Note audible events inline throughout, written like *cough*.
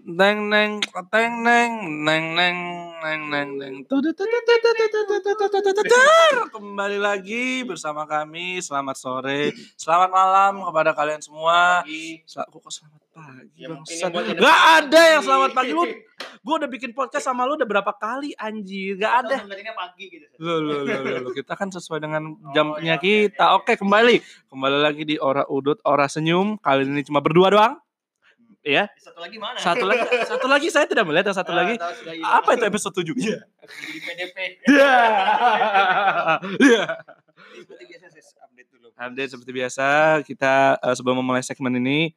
Neng neng teng neng neng neng neng neng neng tudut. kembali lagi bersama kami selamat sore selamat malam kepada kalian semua Sel- kok selamat pagi Ya, Gak ada yang selamat pagi lu gue udah bikin podcast sama lu udah berapa kali anjir gak ada pagi gitu. Loh, loh, loh, loh. Kita kan sesuai dengan Oh, jamnya iya, iya, kita. iya, Oke, kembali. Kembali lagi di Ora Udut, Ora Senyum. Kali ini cuma berdua doang. Ya. Satu lagi mana? Satu lagi satu lagi saya tidak melihat yang satu Ah, lagi. hilang. Apa itu episode 7? Iya. Di PDP. Iya. Iya. Seperti biasa saya update dulu. Update seperti biasa, kita eh, sebelum memulai segmen ini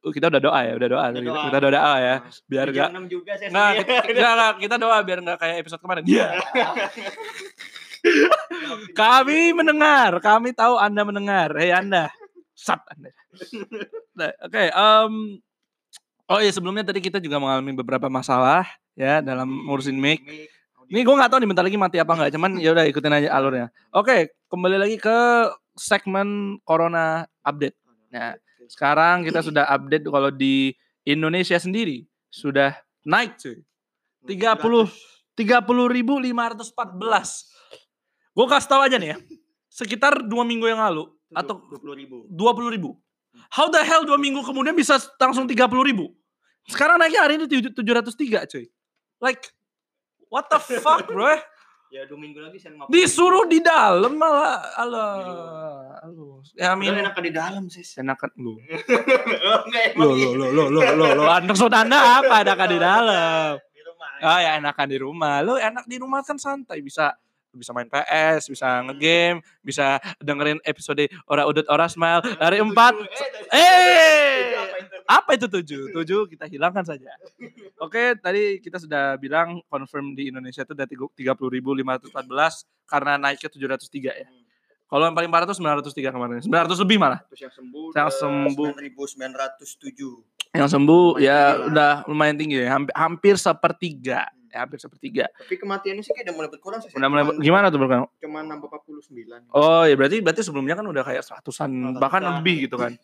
uh, kita udah doa ya, udah doa. Udah doa. Kita udah doa ya. Biar Di jam gak 6 juga saya sendiri. kita, nggak, kita doa biar nggak kayak episode kemarin. Iya. Kami mendengar, kami tahu Anda mendengar. Hei Anda, sat Anda. Nah, Oke, em, oh iya sebelumnya tadi kita juga mengalami beberapa masalah ya dalam ngurusin mic. Ini gue nggak tahu nih bentar lagi mati apa nggak, cuman ya udah ikutin aja alurnya. Oke, kembali lagi ke segmen Corona update. Nah, sekarang kita sudah update kalau di Indonesia sendiri sudah naik cuy. 30 30.514. Gue kasih tahu aja nih ya. Sekitar dua minggu yang lalu atau 20 ribu. 20 ribu. How the hell dua minggu kemudian bisa langsung 30 ribu? Sekarang naiknya hari ini tujuh- 703 cuy. Like, what the fuck bro? *laughs* Ya dua minggu lagi saya 50 Disuruh di dalam malah. Alah. Aduh. Ya Amin. enakan di dalam sih. Enakan lu. Lo lo lo lo lo lo lo. Maksud anda apa? Enakan di dalam. Di rumah. Ah ya enakan di rumah. Lu enak di rumah kan santai bisa bisa main PS, bisa ngegame, bisa dengerin episode Ora Udut Ora Smile hari 4. Eh, apa itu tujuh? Tujuh kita hilangkan saja. Oke, tadi kita sudah bilang confirm di Indonesia itu dari 30.514 karena naiknya 703 ya. Kalau yang paling parah tuh 903 kemarin. 900 lebih malah. Terus yang sembuh Yang sembuh. 9907. Yang sembuh Lumayan ya tinggi udah lumayan tinggi ya, hampir, hampir sepertiga. Ya, hampir sepertiga. Tapi kematiannya sih kayak udah mulai berkurang sih. Udah mulai Cuman- gimana tuh berkurang? Cuma nambah 49. Oh ya berarti berarti sebelumnya kan udah kayak seratusan Ratusan. bahkan lebih gitu kan.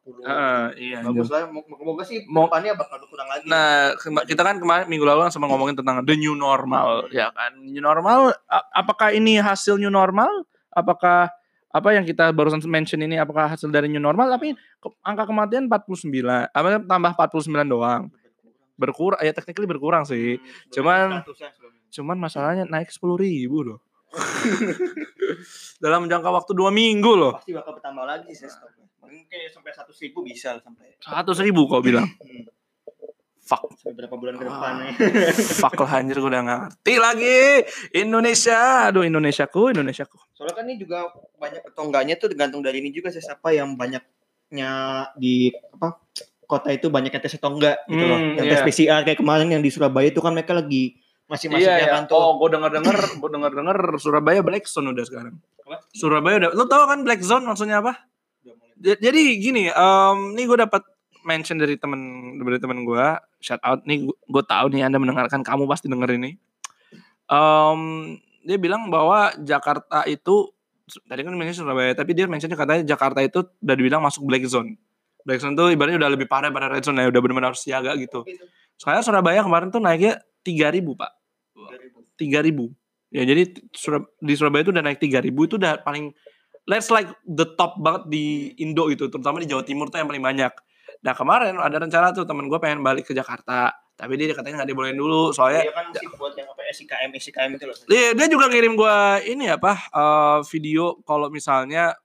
Kan cuma 40. Heeh, iya. Bagus lah, mo- moga sih Mau- depannya bakal berkurang lagi. Nah, kita kan kemarin minggu lalu kan sama ngomongin tentang the new normal, ya kan? New normal, apakah ini hasil new normal? Apakah apa yang kita barusan mention ini apakah hasil dari new normal? Tapi ke- angka kematian 49, apa tambah 49 doang. Berkurang, ya technically berkurang sih. Hmm, Cuman- 100 sebelumnya. Cuman masalahnya naik 10 ribu loh. *laughs* Dalam jangka waktu dua minggu loh. Pasti bakal bertambah lagi sih stoknya. Mungkin kayak sampai 100 ribu bisa lah sampai. 100 ribu kau bilang. Hmm. Fuck. Sampai berapa bulan ke depan Ah. nih. *laughs* Fuck lah anjir gue udah ngerti lagi. Indonesia. Aduh Indonesiaku, Indonesiaku. Soalnya kan ini juga banyak tetongganya tuh tergantung dari ini juga sih siapa yang banyaknya di apa kota itu banyaknya tes atau enggak gitu loh. Hmm, Yang iya. tes PCR kayak kemarin yang di Surabaya itu kan mereka lagi masih-masih iya, kan tuh. Oh, gue denger denger, gue denger denger Surabaya Black Zone udah sekarang. Apa? Surabaya udah. Lo tau kan Black Zone maksudnya apa? Jadi gini, em nih gue dapat mention dari temen dari temen gue, shout out nih, gue tahu nih anda mendengarkan, kamu pasti denger ini. Em dia bilang bahwa Jakarta itu tadi kan mention Surabaya, tapi dia mentionnya katanya Jakarta itu udah dibilang masuk black zone. Black zone tuh ibaratnya udah lebih parah pada red zone ya, udah benar-benar harus siaga gitu. Gitu. Soalnya Surabaya kemarin tuh naiknya 3000 pak. 3000. Ya jadi di Surabaya itu udah naik 3000 itu udah paling let's like the top banget di Indo itu, terutama di Jawa Timur tuh yang paling banyak. Nah kemarin ada rencana tuh temen gue pengen balik ke Jakarta, tapi dia katanya nggak dibolehin dulu soalnya Iya kan sih buat yang apa SIKM SIKM itu loh. dia, dia juga ngirim gue ini apa eh, video kalau misalnya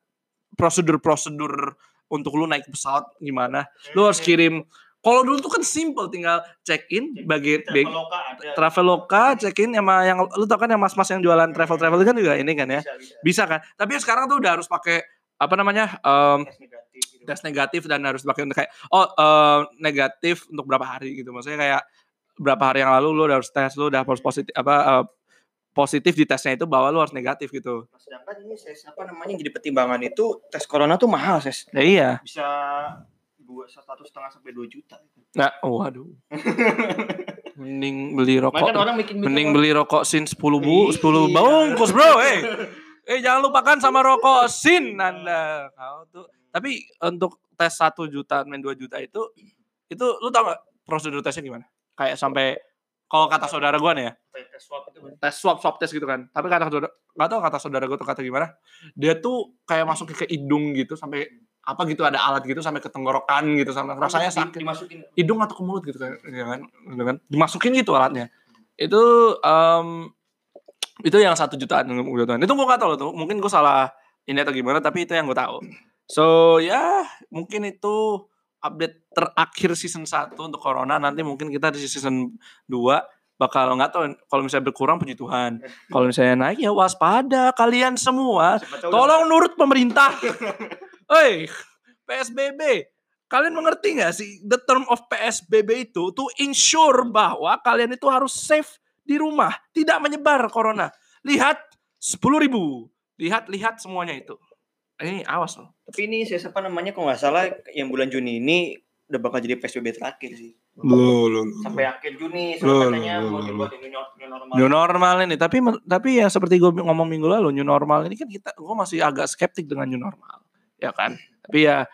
prosedur-prosedur untuk lu naik pesawat gimana, lu harus kirim. Kalau dulu tuh kan simple, tinggal check in, bagi bag, Traveloka ada. Traveloka, check in sama yang lu tau kan yang mas-mas yang jualan travel travel kan juga ini kan ya, Bisa, bisa. bisa kan? Tapi sekarang tuh udah harus pakai apa namanya em, Tes negatif gitu. tes negatif dan harus pakai untuk kayak oh eh, negatif untuk berapa hari gitu, maksudnya kayak berapa hari yang lalu lu udah harus tes, lu udah harus positif apa eh, positif di tesnya itu bahwa lu harus negatif gitu. Nah, sedangkan ini ses apa namanya yang jadi pertimbangan itu tes corona tuh mahal ses. Ya iya. Bisa dua satu setengah sampai dua juta. Nah, waduh. *laughs* Mending beli rokok. Kan orang bikin Mending beli rokok sin 10 bu, 10 Iya. bungkus, Bro. Eh. Eh jangan lupakan sama rokok sin Anda. Kau tuh. Tapi untuk tes 1 juta, main 2 juta itu itu lu tau gak prosedur tesnya gimana? Kayak sampai kalau kata saudara gue nih ya, tes swab itu kan. tes swab swab tes gitu kan. Tapi kata saudara nggak tahu kata saudara gue tuh kata gimana. Dia tuh kayak masuk ke hidung gitu sampai apa gitu ada alat gitu sampai ke tenggorokan gitu sampai rasanya sakit. dimasukin Hidung atau ke mulut gitu kan, ya kan? Gitu kan? Dimasukin gitu alatnya. Itu em, itu yang satu jutaan jutaan. Itu gue gak tahu loh tuh. Mungkin gue salah ini atau gimana tapi itu yang gue tahu. So ya mungkin itu update terakhir season 1 untuk corona nanti mungkin kita di season 2 bakal nggak tahu kalau misalnya berkurang puji Tuhan. Kalau misalnya naik ya waspada kalian semua. Tolong nurut pemerintah. *laughs* Hei, PSBB. Kalian mengerti nggak sih the term of PSBB itu to ensure bahwa kalian itu harus safe di rumah, tidak menyebar corona. Lihat 10.000 ribu. Lihat-lihat semuanya itu. Ini awas loh. Tapi ini saya siapa namanya kalau nggak salah yang bulan Juni ini udah bakal jadi PSBB terakhir sih. Loh, loh, Sampai akhir Juni Loh, katanya loh, mau loh, dibuat new new normal. New normal ini, tapi tapi yang seperti gue ngomong minggu lalu, new normal ini kan kita, gue masih agak skeptik dengan new normal, ya kan? Tapi ya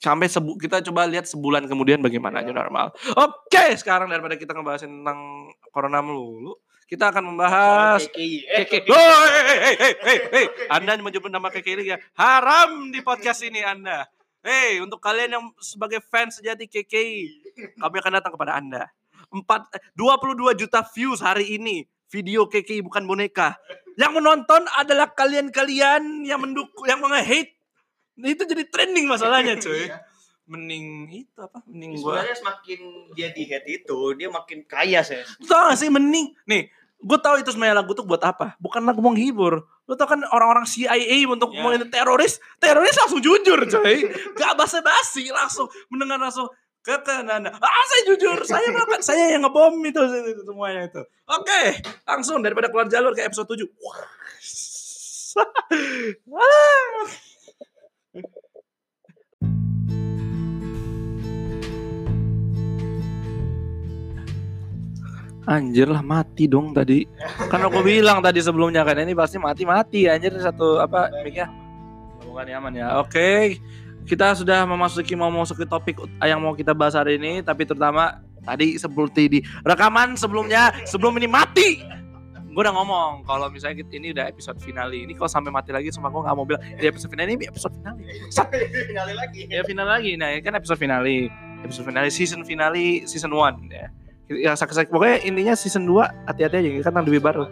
sampai sebu kita coba lihat sebulan kemudian bagaimana new normal. Oke, sekarang daripada kita ngebahas tentang corona melulu, kita akan membahas. Eh, KKI. Oh, hei, hei, hei, hei, hei. Anda menyebut nama KKI ya. Haram di podcast ini Anda. Hei, untuk kalian yang sebagai fans sejati KKI, kami akan datang kepada Anda. Empat, eh, 22 juta views hari ini. Video KKI bukan boneka. Yang menonton adalah kalian-kalian yang mendukung, yang nge-hate. Itu jadi trending masalahnya cuy. Iya. Mending itu apa? Mending gua Sebenarnya semakin dia di head itu, dia makin kaya. Lu tau gak sih mending nih gue tahu itu sebenarnya lagu tuh buat apa bukan lagu menghibur lu tau kan orang-orang CIA untuk Ya. mau teroris teroris langsung jujur coy gak basa-basi langsung mendengar langsung ke kanan ah saya jujur saya *laughs* melakukan saya yang ngebom itu, itu, itu, semuanya itu oke langsung daripada keluar jalur ke episode 7 Wah. *laughs* Anjir lah mati dong tadi. Kan aku bilang tadi sebelumnya kan ini pasti mati-mati anjir satu apa mic-nya. Bukan aman ya. Oke. Kita sudah memasuki mau masuk topik yang mau kita bahas hari ini tapi terutama tadi seperti di rekaman sebelumnya sebelum ini mati. Gue udah ngomong kalau misalnya ini udah episode finale ini kalau sampai mati lagi semua gue nggak mau bilang di episode finale ini episode finale. Finale lagi. Ya final lagi. Nah, ini kan episode finale. Episode finale season finale season 1 ya. Ya sakit pokoknya intinya season 2 hati-hati aja kan yang lebih baru.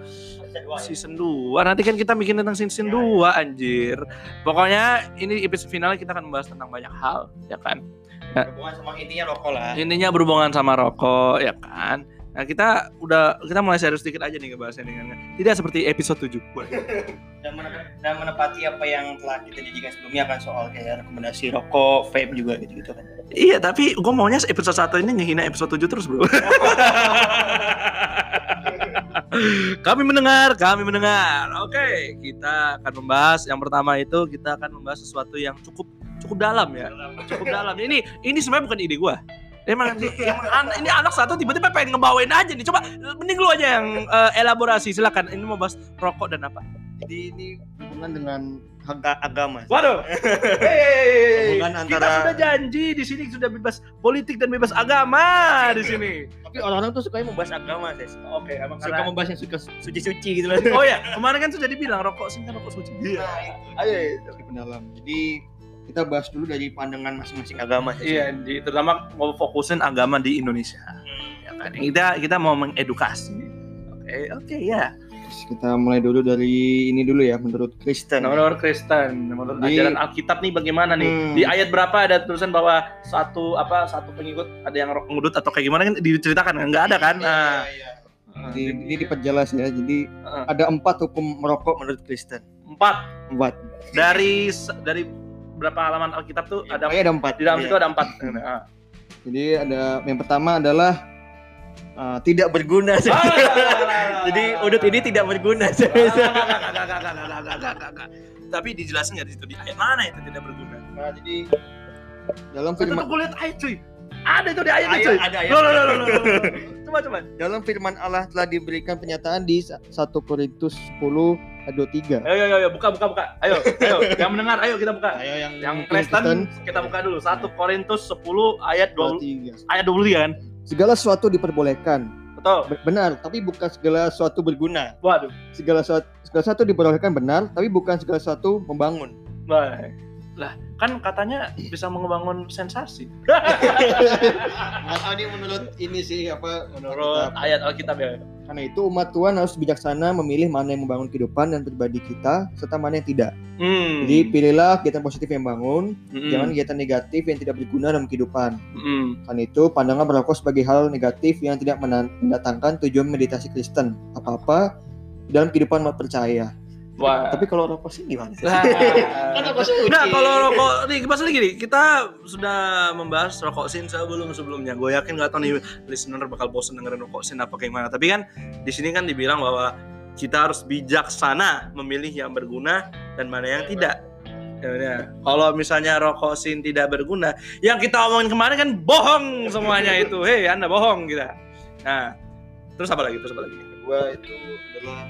Season 2 nanti kan kita bikin tentang season 2 anjir. Pokoknya ini episode finale kita akan membahas tentang banyak hal ya kan. Hubungan sama intinya rokok lah. Intinya berhubungan sama rokok ya kan. Nah, kita udah kita mulai serius sedikit aja nih ngebahasnya dengan tidak seperti episode 7. Dan, mene- dan menepati apa yang telah kita janjikan sebelumnya kan soal kayak rekomendasi rokok, vape juga gitu-gitu kan. Iya, tapi gue maunya episode 1 ini ngehina episode 7 terus, Bro. *laughs* kami mendengar, kami mendengar. Oke, kita akan membahas yang pertama itu kita akan membahas sesuatu yang cukup cukup dalam ya. Cukup dalam. Ini ini sebenarnya bukan ide gua. Emang, emang an- ini anak satu tiba-tiba pengen ngebawain aja nih. Coba mending lu aja yang eh, elaborasi. Silakan. Ini mau bahas rokok dan apa? Jadi ini hubungan dengan aga- agama. Waduh. *laughs* Hey, Hubungan kita antara- sudah janji di sini sudah bebas politik dan bebas agama di sini. Tapi orang-orang tuh sukanya membahas agama, Ses. Oke, emang Suka karena membahas yang suka suci-suci gitu lah. Oh ya, kemarin kan sudah dibilang rokok sih kan rokok suci. Iya. Nah, itu. Ayo, ayo, mendalam. Jadi kita bahas dulu dari pandangan masing-masing agama. Iya, di, terutama mau fokusin agama di Indonesia. Ya kan? Kita kita mau mengedukasi. Oke, oke ya. Terus kita mulai dulu dari ini dulu ya, menurut Kristen. Nomor Kristen, menurut Di- ajaran Alkitab nih bagaimana nih? Hmm. Di ayat berapa ada tulisan bahwa satu apa satu pengikut ada yang rokok ngudut atau kayak gimana kan diceritakan nggak ada kan? Nah, Jadi ini diperjelas ya. Jadi Heeh. ada empat hukum merokok menurut Kristen. empat Empat. dari dari berapa halaman Alkitab tuh ada Pokoknya ada empat. di dalam Iya. situ ada empat. Nah. Jadi ada yang pertama adalah uh, tidak berguna. Ses. Jadi udut ini tidak berguna. Tapi dijelasin nggak di situ di ayat mana itu tidak berguna? Nah, jadi dalam Itu firman gue lihat ayat cuy. Ada itu di ayat Ayat- cuy. ada ayat. Loh, loh, loh, loh, loh, loh. *laughs* Coba coba. dalam firman Allah telah diberikan pernyataan di 1 Korintus 10 ayat 23. Ayo, ayo, ayo, buka, buka, buka. Ayo, ayo. Yang mendengar, ayo kita buka. Ayo yang Yang Kristen kita buka dulu. 1 Korintus 10 ayat 20 ayat 23 kan? segala sesuatu diperbolehkan. Betul. Be- Benar, tapi bukan segala sesuatu berguna. Waduh. Segala sesuatu, segala sesuatu diperbolehkan benar, tapi bukan segala sesuatu membangun. Baik. Lah, kan katanya bisa membangun sensasi. *laughs* Nggak tahu nih menurut ini sih apa Menurut Alkitab. ayat Alkitab ya. Karena itu umat Tuhan harus bijaksana memilih mana yang membangun kehidupan dan pribadi kita serta mana yang tidak. Hmm. Jadi pilihlah kegiatan positif yang bangun, Mm-mm. jangan kegiatan negatif yang tidak berguna dalam kehidupan. Mm-mm. Karena itu pandanglah merokok sebagai hal negatif yang tidak mendatangkan tujuan meditasi Kristen apa-apa dalam kehidupan umat percaya. Wah. Tapi kalau rokok sih gimana? sih? Lah. *laughs* rokok suci. Nah kalau rokok nih maksudnya gini kita sudah membahas rokok sin sebelum sebelumnya gue yakin nggak tahu nih listener bakal bosen dengerin rokok sin apa kayak gimana tapi kan di sini kan dibilang bahwa kita harus bijaksana memilih yang berguna dan mana yang tidak Ya, ya. kalau misalnya rokok sin tidak berguna yang kita omongin kemarin kan bohong semuanya itu hei anda bohong kita nah terus apa lagi terus apa lagi Kedua itu adalah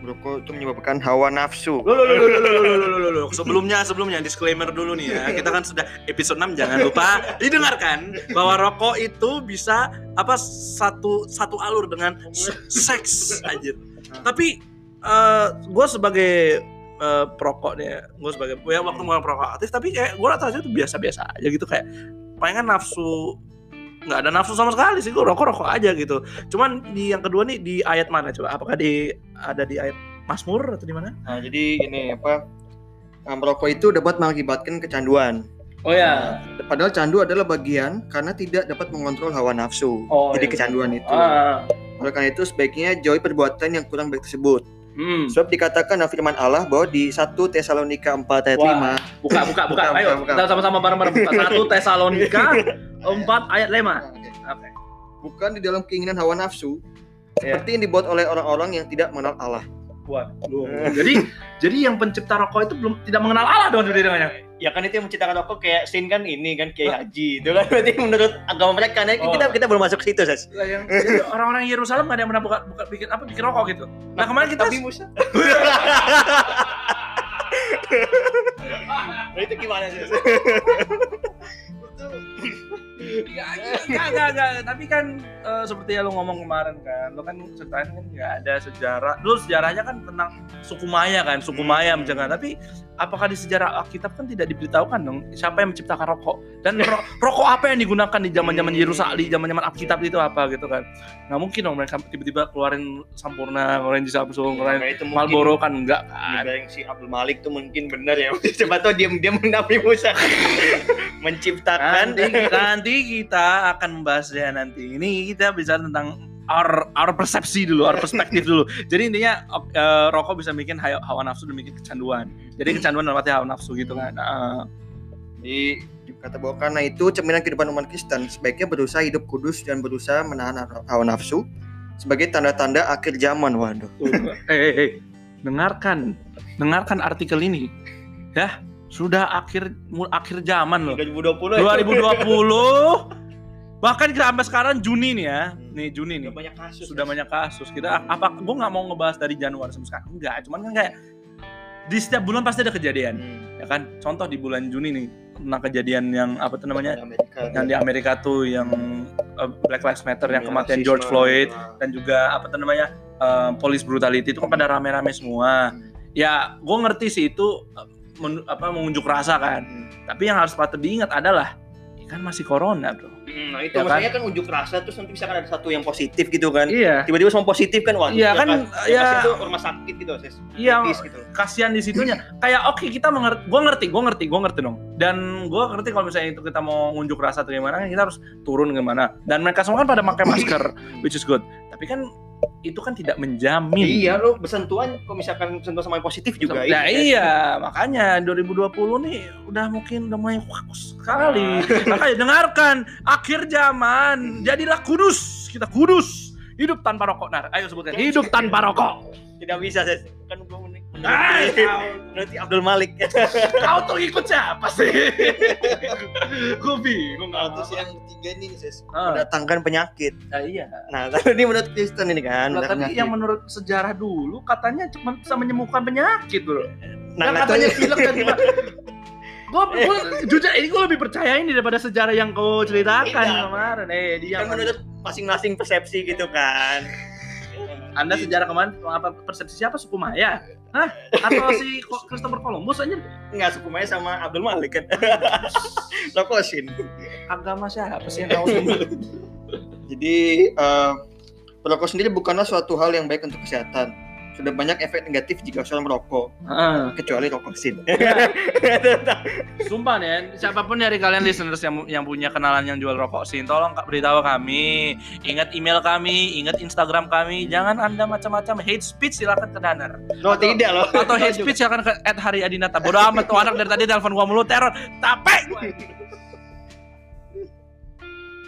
merokok itu menyebabkan hawa nafsu. Loh, loh, loh, loh, loh, loh, loh, loh, loh. Sebelumnya, sebelumnya disclaimer dulu nih ya. *laughs* Kita kan sudah episode 6 jangan lupa didengarkan bahwa rokok itu bisa apa satu satu alur dengan se- seks aja. Tapi gue sebagai eh, perokok nih, gue sebagai ya waktu mulai perokok aktif, tapi kayak gue rata aja tuh biasa-biasa aja gitu kayak palingan nafsu nggak ada nafsu sama sekali sih gue rokok rokok aja gitu cuman di yang kedua nih di ayat mana coba apakah di ada di ayat Mazmur atau di mana Nah, jadi ini apa? nah, merokok itu dapat mengakibatkan kecanduan. Oh ya. Padahal candu adalah bagian karena tidak dapat mengontrol hawa nafsu. Oh, jadi iya. kecanduan itu. Ah. Oleh karena itu sebaiknya jauhi perbuatan yang kurang baik tersebut. Hmm. Sebab dikatakan dalam firman Allah bahwa di 1 Tesalonika 4 ayat Wah. 5 Buka, buka, buka. Buka, Ayo, buka, buka. kita sama-sama bareng-bareng buka. *laughs* Satu Tesalonika 4 ayat 5. Nah, oke. Oke. bukan di dalam keinginan hawa nafsu Iya. seperti yang dibuat oleh orang-orang yang tidak mengenal Allah. Wah, *laughs* jadi jadi yang pencipta rokok itu belum tidak mengenal Allah dong jadi dengannya. Ya kan itu yang menciptakan rokok kayak Sin kan ini kan kayak haji itu kan berarti menurut agama mereka nah, Oh. kita kita belum masuk ke situ Sas. Lah yang jadi orang-orang Yerusalem nggak ada yang pernah buka, buka bikin apa bikin rokok gitu. Nah, kemarin kita Tapi Musa. *laughs* nah, itu gimana sih? *laughs* Enggak, enggak, enggak, enggak. Tapi kan eh, seperti yang lo ngomong kemarin kan, lo kan ceritain kan nggak ada sejarah. Dulu sejarahnya kan tentang suku Maya kan, suku Maya misalkan. Tapi apakah di sejarah Alkitab kan tidak diberitahukan dong siapa yang menciptakan rokok dan ro- *laughs* rokok apa yang digunakan di zaman-zaman Yerusalem, di zaman-zaman Alkitab itu apa gitu kan? Nggak mungkin dong mereka tiba-tiba keluarin Sampurna, keluarin di Samsung, keluarin Nah, itu mungkin Marlboro kan enggak kan? Yang si Abdul Malik tuh mungkin benar ya. *laughs* Coba tuh dia dia Nabi Musa *laughs* menciptakan Nanti, nanti kita akan membahasnya nanti. Ini kita bisa tentang our our persepsi dulu, our perspektif dulu. Jadi intinya eh, rokok bisa bikin hawa, hawa nafsu dan bikin kecanduan. Jadi kecanduan dalam arti hawa nafsu gitu kan. Nah, Di kata bahwa karena itu cerminan kehidupan umat Kristen sebaiknya berusaha hidup kudus dan berusaha menahan hawa nafsu sebagai tanda-tanda akhir zaman. Waduh. eh, eh, eh, dengarkan, dengarkan artikel ini, ya sudah akhir akhir zaman loh. 2020 2020 bahkan kita sampai sekarang Juni nih ya, nih Juni nih. Udah banyak kasus. sudah banyak kasus kita apa gue nggak mau ngebahas dari Januari sampai sekarang enggak cuman kan kayak di setiap bulan pasti ada kejadian Hmm. ya kan contoh di bulan Juni nih tentang kejadian yang apa tuh namanya Amerika. yang di Amerika tuh yang uh, Black Lives Matter yang Ya, kematian. George Floyd Nah. dan juga apa tuh namanya uh, police brutality itu kan pada rame-rame semua ya gue ngerti sih itu men- apa mengunjuk rasa kan Hmm. tapi yang harus patut diingat adalah ya kan masih corona bro Hmm, Nah itu Ya kan? maksudnya kan unjuk rasa terus nanti bisa kan ada satu yang positif gitu kan. iya Tiba-tiba semua positif kan wah. Iya, kan, ya. ya. itu rumah sakit gitu, Sis. Iya. Gitu. kasihan di situnya kayak oke kita mengerti gue ngerti gue ngerti gue ngerti dong dan gue ngerti kalau misalnya itu kita mau ngunjuk rasa atau gimana kita harus turun gimana dan mereka semua kan pada pakai masker which is good tapi kan itu kan tidak menjamin Iya lo bersentuhan kalau misalkan sentuhan sama yang positif juga. Nah ini, iya, makanya 2020 nih udah mungkin udah mulai fokus sekali. *laughs* Makanya dengarkan akhir zaman, jadilah kudus, kita kudus. Hidup tanpa rokok. Nah, ayo sebutkan hidup tanpa rokok. Tidak bisa, Sis. Kan gue Nah, Berarti Abdul Malik. *laughs* kau tuh ikut siapa sih? *laughs* Gue bingung. Nah, terus yang ketiga nih, Sis. Ah. Mendatangkan penyakit. Nah, iya. Nah, kalau ini menurut Kristen ini kan. Lah, tapi yang menurut sejarah dulu katanya cuma bisa menyembuhkan penyakit, Bro. nah, Nah, nah, katanya pilek dan gue *laughs* gue jujur ini gue lebih percaya ini daripada sejarah yang kau ceritakan Iya. kemarin eh dia kan menurut masing-masing persepsi gitu kan. Anda sejarah kemarin apa persepsi siapa suku Maya? Hah? Atau si Christopher Columbus aja Nggak suku Maya sama Abdul Malik kan. *laughs* Rokosin. agama siapa sih yang tahu semua? *laughs* Jadi eh perokok sendiri bukanlah suatu hal yang baik untuk kesehatan. Sudah banyak efek negatif jika seorang merokok, Heeh. kecuali rokosin. *laughs* Sumpah nih, siapa pun dari kalian listeners yang yang punya kenalan yang jual rokok sin, tolong Kak, beritahu kami. Ingat email kami, ingat Instagram kami. Jangan anda macam-macam hate speech silakan ke Danar. No, tidak loh. Atau hate *laughs* speech silakan ke Hari Adinata. Bodoh amat tuh anak dari tadi telepon gua mulu teror. Capek.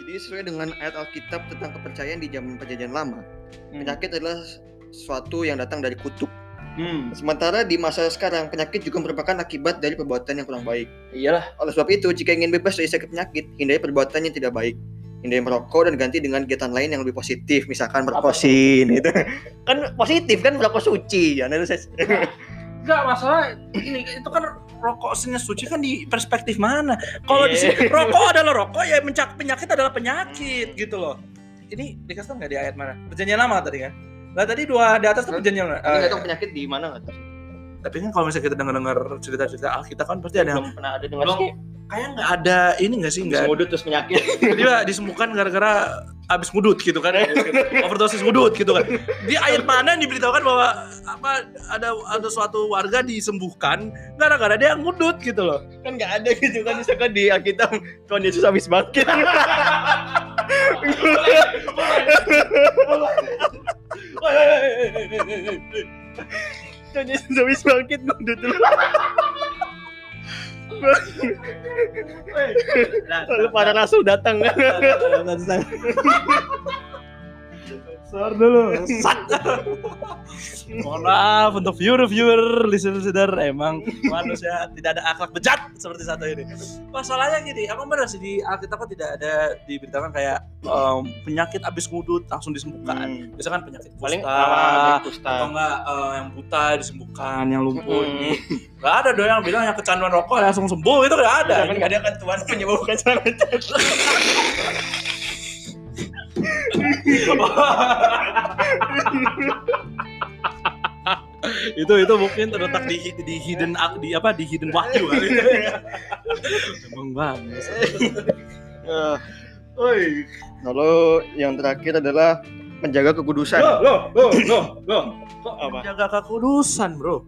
Jadi sesuai dengan ayat Alkitab tentang kepercayaan di zaman perjanjian lama, penyakit adalah sesuatu yang datang dari kutuk. Hmm. Sementara di masa sekarang, penyakit juga merupakan akibat dari perbuatan yang kurang baik. Iyalah. Oleh sebab itu, jika ingin bebas dari sakit penyakit, hindari perbuatan yang tidak baik. Hindari merokok dan ganti dengan kegiatan lain yang lebih positif, misalkan merkosin itu. *laughs* Kan positif kan merokok suci, ya. Nah, Enggak *laughs* masalah ini itu kan rokok sinnya suci kan di perspektif mana? Kalau di sini Iya. *laughs* rokok adalah rokok ya mencak penyakit adalah penyakit gitu loh. Ini dikasih tau nggak di ayat mana? Perjanjian lama tadi kan? Lah tadi dua di atas tuh perjanjian lama. Tapi nggak Eh, tahu penyakit di mana nggak tahu. tapi kan kalau misalnya kita dengar-dengar cerita-cerita Alkitab kan pasti ada yang Belum pernah ada dengar sih. kayak nggak ada ini nggak sih nggak Semudut terus penyakit. *laughs* dia disembuhkan gara-gara abis ngudut gitu kan overdosis ngudut gitu kan di ayat mana diberitahukan bahwa apa ada ada suatu warga disembuhkan gara-gara dia ngudut gitu loh kan nggak ada gitu kan misalkan di Alkitab Tuhan Yesus habis bangkit. *laughs* Yesus habis bangkit ngudut dulu. Lalu para rasul datang. Sar dulu. Mohon maaf untuk viewer-viewer, listener-listener emang manusia tidak ada akhlak bejat seperti satu ini. Masalahnya gini, emang benar sih di Alkitab kan tidak ada diberitakan kayak em, penyakit abis ngudut langsung disembuhkan. Misalkan penyakit Paling kusta, ah, kusta. atau enggak eh, yang buta disembuhkan, yang lumpuh Hmm. ini. Gak ada dong yang bilang yang kecanduan rokok langsung sembuh itu gak ada. Kan nggak ada kan Tuhan menyembuhkan segala macam. Itu itu mungkin terletak di di hidden di apa di hidden wahyu kali. Emang banget. Eh, Oi. Lalu yang terakhir adalah menjaga kekudusan. Loh, loh, loh, loh, loh. Kok Apa? menjaga kekudusan, Bro?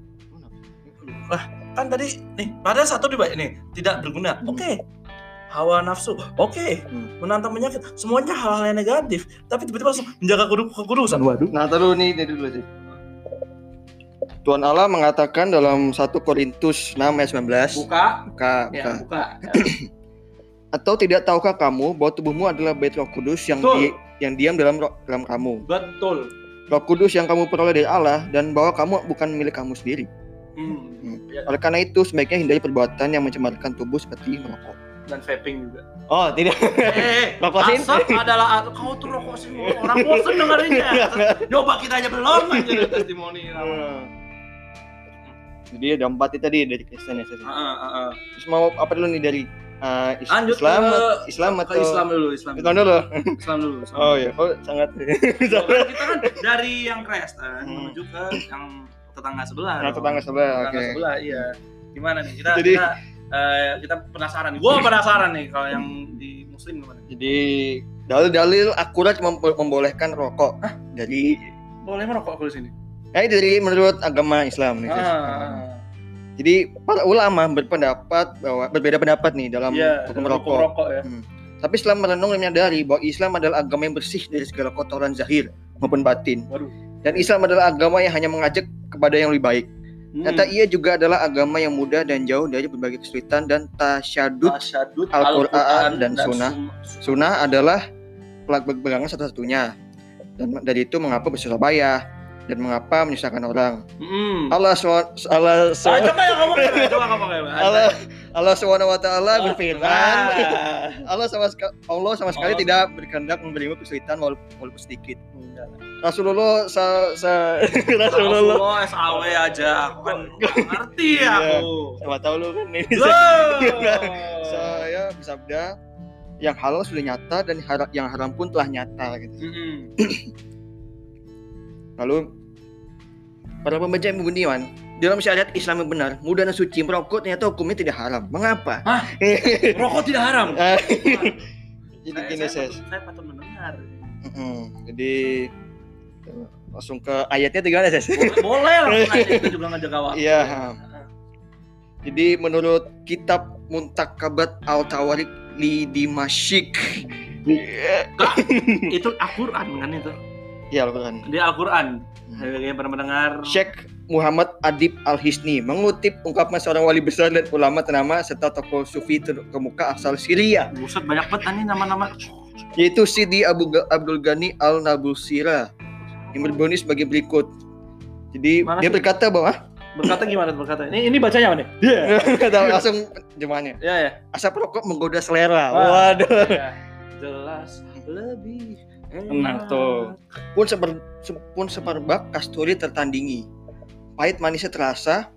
Kan tadi nih, pada satu di nih tidak berguna. Oke. Hawa nafsu. Oke. Hmm. Menantang penyakit. Semuanya hal-hal yang negatif. Tapi tiba-tiba langsung menjaga kudu- kekudusan. Waduh. Nah, terus nih, ini dulu sih. Tuhan Allah mengatakan dalam 1 Korintus 6 ayat 19 Buka. buka, Ya, buka. buka. *clears throat* Atau tidak tahukah kamu bahwa tubuhmu adalah bait Roh Kudus yang Betul. di- yang diam dalam roh, dalam kamu. Betul. Roh Kudus yang kamu peroleh dari Allah dan bahwa kamu bukan milik kamu sendiri. Hmm. Ya, Oleh karena itu sebaiknya hindari perbuatan yang mencemarkan tubuh seperti merokok. Dan vaping juga. Oh, tidak. Eh, Rokosin? asap adalah kau tuh rokosin orang bosan dengerinnya. *laughs* Coba kita aja belum aja ada testimoni. *laughs* Jadi ada empat itu tadi dari Kristen ya. Sesi. Heeh, heeh. Terus mau apa dulu nih dari uh, is- Lanjut Islam, ke- Islam Ke atau Islam dulu, Islam. Islam dulu. Islam dulu. Islam Oh iya, oh sangat. Kan *laughs* kita kan dari yang Kristen Hmm. menuju ke yang tetangga sebelah. Nah, tetangga sebelah, Tetangga oke. sebelah, iya. Gimana nih? Kita Jadi- kita eh, kita penasaran. Gua penasaran nih kalau yang di muslim gimana? Jadi dalil-dalil akurat mem- membolehkan rokok dari Boleh merokok aku di sini? eh dari menurut agama Islam nih. Sis. Ah, Jadi para ulama berpendapat bahwa berbeda pendapat nih dalam iya, hukum rokok. hukum rokok ya. Tapi setelah merenung dan menyadari bahwa Islam adalah agama yang bersih dari segala kotoran zahir maupun batin. Waduh. Dan Islam adalah agama yang hanya mengajak kepada yang lebih baik. Hmm. Ternyata ia juga adalah agama yang mudah dan jauh dari berbagai kesulitan dan tasyadud. Tasyadud, Al-Qur'an dan Sun- Sunnah. Sunnah adalah pelak pegangan satu-satunya. Dan dari itu mengapa bersusah payah dan mengapa menyusahkan orang. Hmm. Allah SWT Allah Ah, kayak Allah Allah Subhanahu wa taala berfirman Ah. Allah sama Allah sama sekali Allah. tidak berkehendak memberimu kesulitan walaupun, sedikit. Enggak. Rasulullah sa, sa *laughs* Rasulullah Rasulullah SAW aja aku kan *laughs* ngerti Iya. aku. sama tahu lu kan ini *laughs* saya bersabda yang halal sudah nyata dan yang haram pun telah nyata gitu. Mm-mm. Lalu para pembaca yang budiman dalam syariat Islam yang benar, mudah dan suci merokok ternyata hukumnya tidak haram. Mengapa? Hah? Rokok tidak haram. Jadi Saya- gini saya, saya patut mendengar. Mm-mm. Jadi langsung ke ayatnya tuh gimana Ses? Boleh, boleh lah. *laughs* Makanya kita juga ngejaga waktu. Iya. Jadi menurut kitab Muntakabat Al-Tawarik li Dimashik Itu Al-Quran kan itu. Ya Al-Quran. Di Al-Quran. Bagi yang pernah mendengar. Syekh Muhammad Adib Al-Hisni mengutip ungkapan seorang wali besar dan ulama ternama serta tokoh sufi terkemuka asal Syria Buset banyak banget nih nama-nama. yaitu Sidi Abu Abdul Ghani Al-Nabulsira yang berbunyi sebagai berikut. Jadi Mana dia sih? berkata bahwa Berkata gimana berkata? Ini ini bacanya apa nih? Iya. *laughs* Kata langsung jemaahnya Ya ya. asap rokok menggoda selera. Wah. Waduh. Jelas lebih Nah, tuh. Pun seper, se- pun seperbak kasturi tertandingi. Pahit manisnya terasa.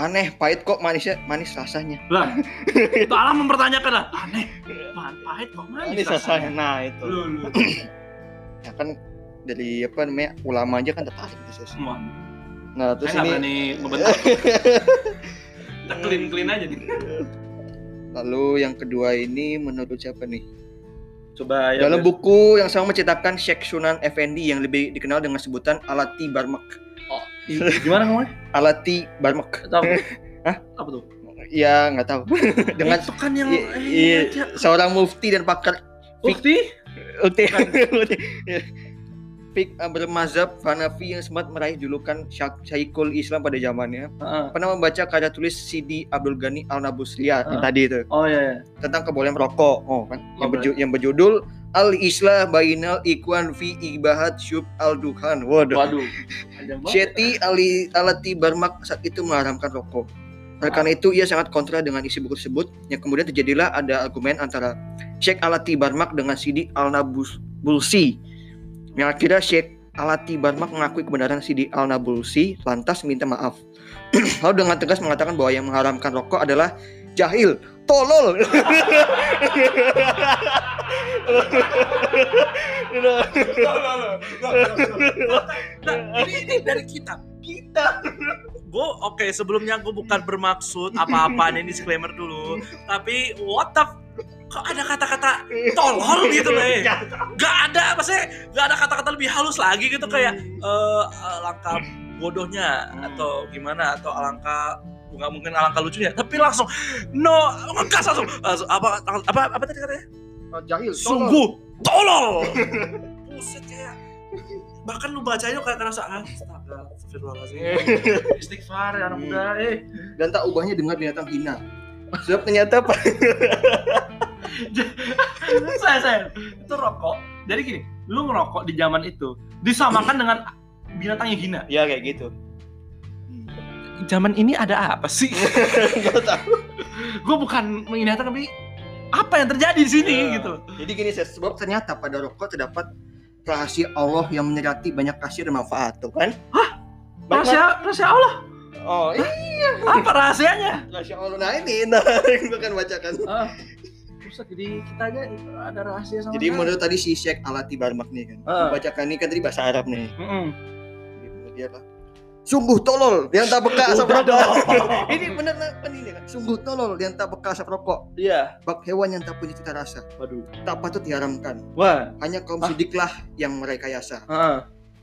Aneh, pahit kok manisnya manis rasanya. Lah, itu Allah mempertanyakan lah. Aneh, bahan pahit kok manis rasanya. Nah, itu. *clears throat* Ya kan dari apa namanya ulama aja kan tertarik gitu, Sis. Semua. Nah, terus Saya ini berani membentak. *laughs* Kita clean clean aja nih. lalu yang kedua ini menurut siapa nih? Coba ya. Dalam buku yang sama menciptakan Sheikh Sunan Effendi yang lebih dikenal dengan sebutan Alati Barmak. Gimana ngomongnya? *laughs* Alati Barmak. Tahu? *laughs* Hah? Apa tuh? Ya nggak tahu. dengan itu kan yang eh, iya, aja. seorang mufti dan pakar Bukti? Ukti. Fik eh, bermazhab Hanafi yang sempat meraih julukan Syekhul Islam pada zamannya. Heeh. pernah membaca karya tulis Sidi Abdul Ghani Al Nabusria yang Ah. tadi itu. Oh iya, iya. tentang kebolehan merokok oh kan. Yang, Oh, berju- yang berjudul Al Islah Bainal Ikwan fi Ibahat Syub Al Duhan waduh. Waduh. Syeti Ali Alati Barmak saat itu mengharamkan rokok. Oleh karena itu ia sangat kontra dengan isi buku tersebut yang kemudian terjadilah ada argumen antara Syekh Alati Barmak dengan Sidi Al Nabulsi yang akhirnya Syekh Alati Barmak mengakui kebenaran Sidi Al Nabulsi lantas minta maaf *clears throat* lalu dengan tegas mengatakan bahwa yang mengharamkan rokok adalah jahil tolol ini, *laughs* ini dari kita. Kita. Gue oke sebelumnya gue bukan bermaksud apa-apa ini disclaimer dulu. Tapi what the f- kok ada kata-kata tolol *laughs* gitu loh eh. Gak ada maksudnya gak ada kata-kata lebih halus lagi gitu kayak eh alangkah bodohnya atau gimana atau alangkah nggak mungkin alangkah lucunya tapi langsung no ngegas langsung, langsung apa apa apa tadi katanya? Jahil sungguh tolol. *laughs* Buset kayak bahkan lu bacanya kayak ngerasa ah, astaga astagfirullahaladzim. Istighfar ya anak muda eh. Dan tak ubahnya dengar binatang hina. Sebab ternyata apa *laughs* *laughs* saya saya itu rokok jadi gini lu ngerokok di zaman itu disamakan dengan binatang yang hina ya kayak gitu zaman ini ada apa sih *laughs* Nggak tahu. gue bukan mengingatkan tapi apa yang terjadi di sini Ya. gitu Jadi gini Ses, sebab ternyata pada rokok terdapat rahasia Allah yang menyerati banyak kasih dan manfaat tuh kan? Hah? rahasia rahasia Allah Oh, iya apa rahasianya rahasia Allah. Nah ini, nah *laughs* bukan bacakan. ah Buset, jadi kita aja ada rahasia sama Jadi sekali. menurut tadi si Syekh Alati Barmak nih kan, Ah. bacakan ini kan tadi bahasa Arab nih. Jadi menurut dia apa? Sungguh tolol yang tak bekas asap rokok. *laughs* ini bener kan ini kan? Sungguh tolol yang tak bekas asap rokok. iya Bak hewan yang tak punya cita rasa, waduh tak patut diharamkan. wah Hanya kaum Hah? sidiklah yang merekayasa. Heeh.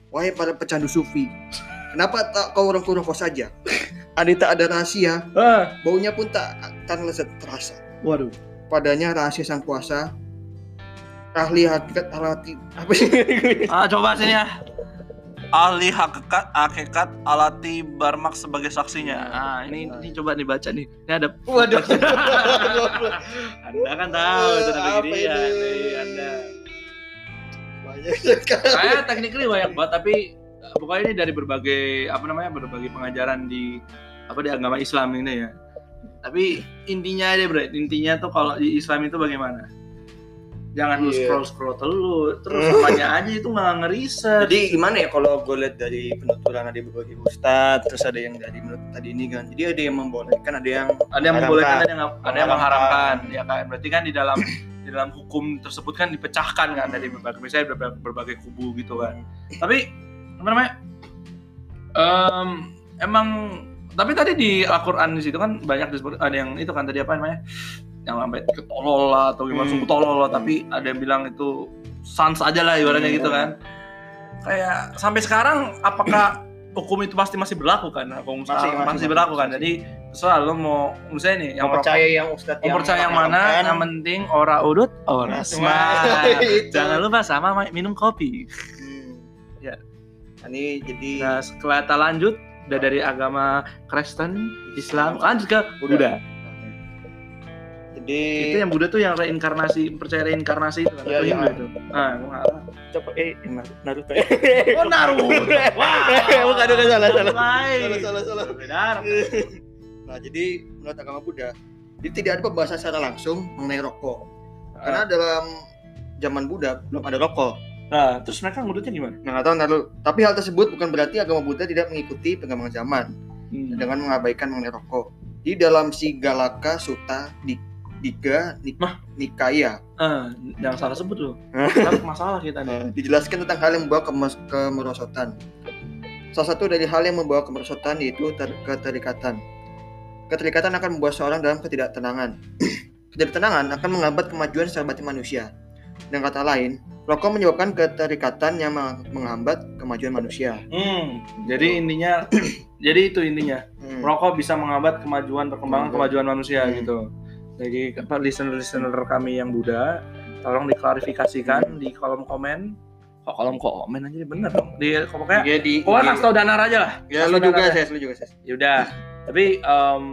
Wahai para pecandu sufi, kenapa tak kau rokok rokok saja? Ada tak ada rahasia, Ah. baunya pun tak akan lezat terasa. waduh Padanya rahasia sang kuasa, ahli hakikat alati apa sih? *laughs* ah coba sini ya ahli hakikat hakikat alati barmak sebagai saksinya ah ini ini coba nih baca nih ini ada Waduh. *laughs* anda kan tahu itu Apa ini? nih anda Banyak sekali. saya technically banyak banget tapi eh, pokoknya ini dari berbagai apa namanya berbagai pengajaran di apa di agama Islam ini ya tapi intinya aja bro intinya tuh kalau di Islam itu bagaimana? Jangan lu Iya. scroll scroll terus *laughs* terus apanya aja itu nggak ngeriset. Jadi gimana ya kalau gue lihat dari penuturan ada berbagai ustadz, terus ada yang dari menurut tadi ini kan. Jadi ada yang membolehkan, ada yang ada yang membolehkan ada yang ada yang Mengharamkan. ya kan? Berarti kan di dalam di dalam hukum tersebut kan dipecahkan kan dari berbagai misalnya berbagai, berbagai kubu gitu kan. Tapi apa namanya? Em, emang tapi tadi di Al-Quran di situ kan banyak disebut ada yang itu kan tadi apa namanya yang sampai ketolol lah atau gimana Hmm. sungguh tolol lah tapi ada yang bilang itu sans aja lah ibaratnya Hmm. gitu kan kayak sampai sekarang apakah hukum itu pasti masih berlaku kan hukum Masih, masih, masih, masih. berlaku kan jadi lo mau misalnya nih yang yang percaya yang ustadz mau percaya yang mana yang penting ora udut ora smart *laughs* jangan lupa sama ma- minum kopi Hmm. Ya. ini jadi nah setelah lanjut udah dari agama Kristen Islam lanjut ke Buddha. Jadi itu yang Buddha tuh yang reinkarnasi percaya reinkarnasi itu kan? Iya, iya. Hindu itu nah gua tahu. coba eh *laughs* Naruto. Oh Naruto. *laughs* Wah Bukan, bukan, salah, salah. Salah salah salah. Beda. *laughs* nah jadi menurut agama Buddha jadi tidak ada pembahasan secara langsung mengenai rokok. Ah. karena dalam zaman Buddha belum ada rokok nah terus mereka ngudutnya gimana nah nggak tahu Naruto tapi hal tersebut bukan berarti agama Buddha tidak mengikuti perkembangan zaman Hmm. dengan mengabaikan mengenai rokok di dalam si Galaka Sutta di Diga Nik Mah? Nikaya Ah, jangan salah sebut loh *laughs* Ntar masalah kita nih Nah, dijelaskan tentang hal yang membawa kemerosotan. Salah satu dari hal yang membawa kemerosotan yaitu ter- keterikatan. Keterikatan akan membuat seorang dalam ketidaktenangan. *clears throat* Ketidaktenangan akan menghambat kemajuan secara batin manusia. Dengan kata lain, rokok menyebabkan keterikatan yang meng- menghambat kemajuan manusia. Hmm, jadi intinya, *clears throat* jadi itu intinya. Hmm. Rokok bisa menghambat kemajuan perkembangan Hmm. kemajuan manusia Hmm. gitu. Jadi listener-listener kami yang Buddha, tolong diklarifikasikan di kolom komen. Kok kolom komen aja bener dong. Di pokoknya Ya, di, pokoknya di- tau danar aja lah. ya lu juga saya, lu juga saya. Ya udah. Tapi em,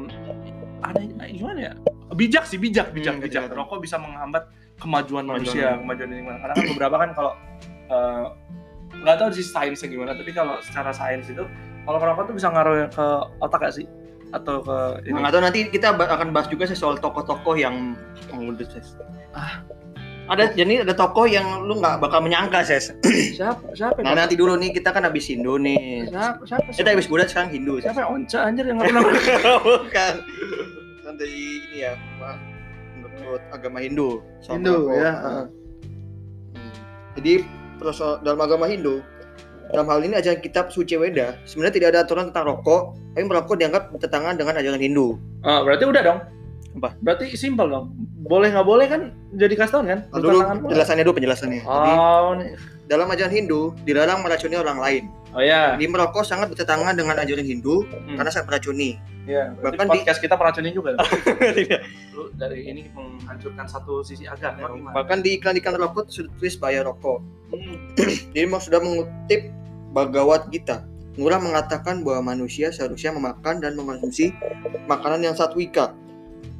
ada gimana ya? Bijak sih, bijak, bijak, Hmm, bijak. Rokok bisa menghambat kemajuan manusia, manusia. kemajuan lingkungan. Karena kan beberapa kan kalau eh, nggak tahu sih sainsnya gimana, tapi kalau secara sains itu kalau merokok tuh bisa ngaruh ke otak gak sih? Atau ke ini? Nah, nggak tahu nanti kita akan bahas juga sih soal tokoh-tokoh yang mengundut ses. Ah. Ada jadi ada tokoh yang lu nggak bakal menyangka ses. *coughs* siapa? Siapa? Nah nanti dulu nih kita kan habis Hindu nih. siapa? Siapa? Kita habis Buddha sekarang Hindu. Siapa onca anjir yang *laughs* nggak pernah? Bukan. Kan dari ini ya, menurut agama Hindu. soal Hindu, merokok. ya. Nah. Hmm. Jadi dalam agama Hindu, dalam hal ini ajaran kitab Suci Weda, sebenarnya tidak ada aturan tentang rokok, tapi merokok dianggap bertentangan dengan ajaran Hindu. Ah, berarti udah dong. Apa? Berarti simpel dong. Boleh nggak boleh kan jadi kasih kan? Nah, dulu penjelasannya dulu penjelasannya. Jadi Oh, nih. dalam ajaran Hindu dilarang meracuni orang lain. Oh ya. Jadi merokok sangat bertentangan dengan ajaran Hindu Hmm. karena sangat meracuni. Iya, Bahkan di- podcast kita peracunin juga. *laughs* Tidak. Lu dari ini menghancurkan satu sisi agama gimana? Bahkan di iklan-iklan rokok sudah tulis bahaya rokok. Hmm. *clears throat* Jadi mau sudah mengutip Bhagavad Gita. Ngurah mengatakan bahwa manusia seharusnya memakan dan mengonsumsi makanan yang satwika.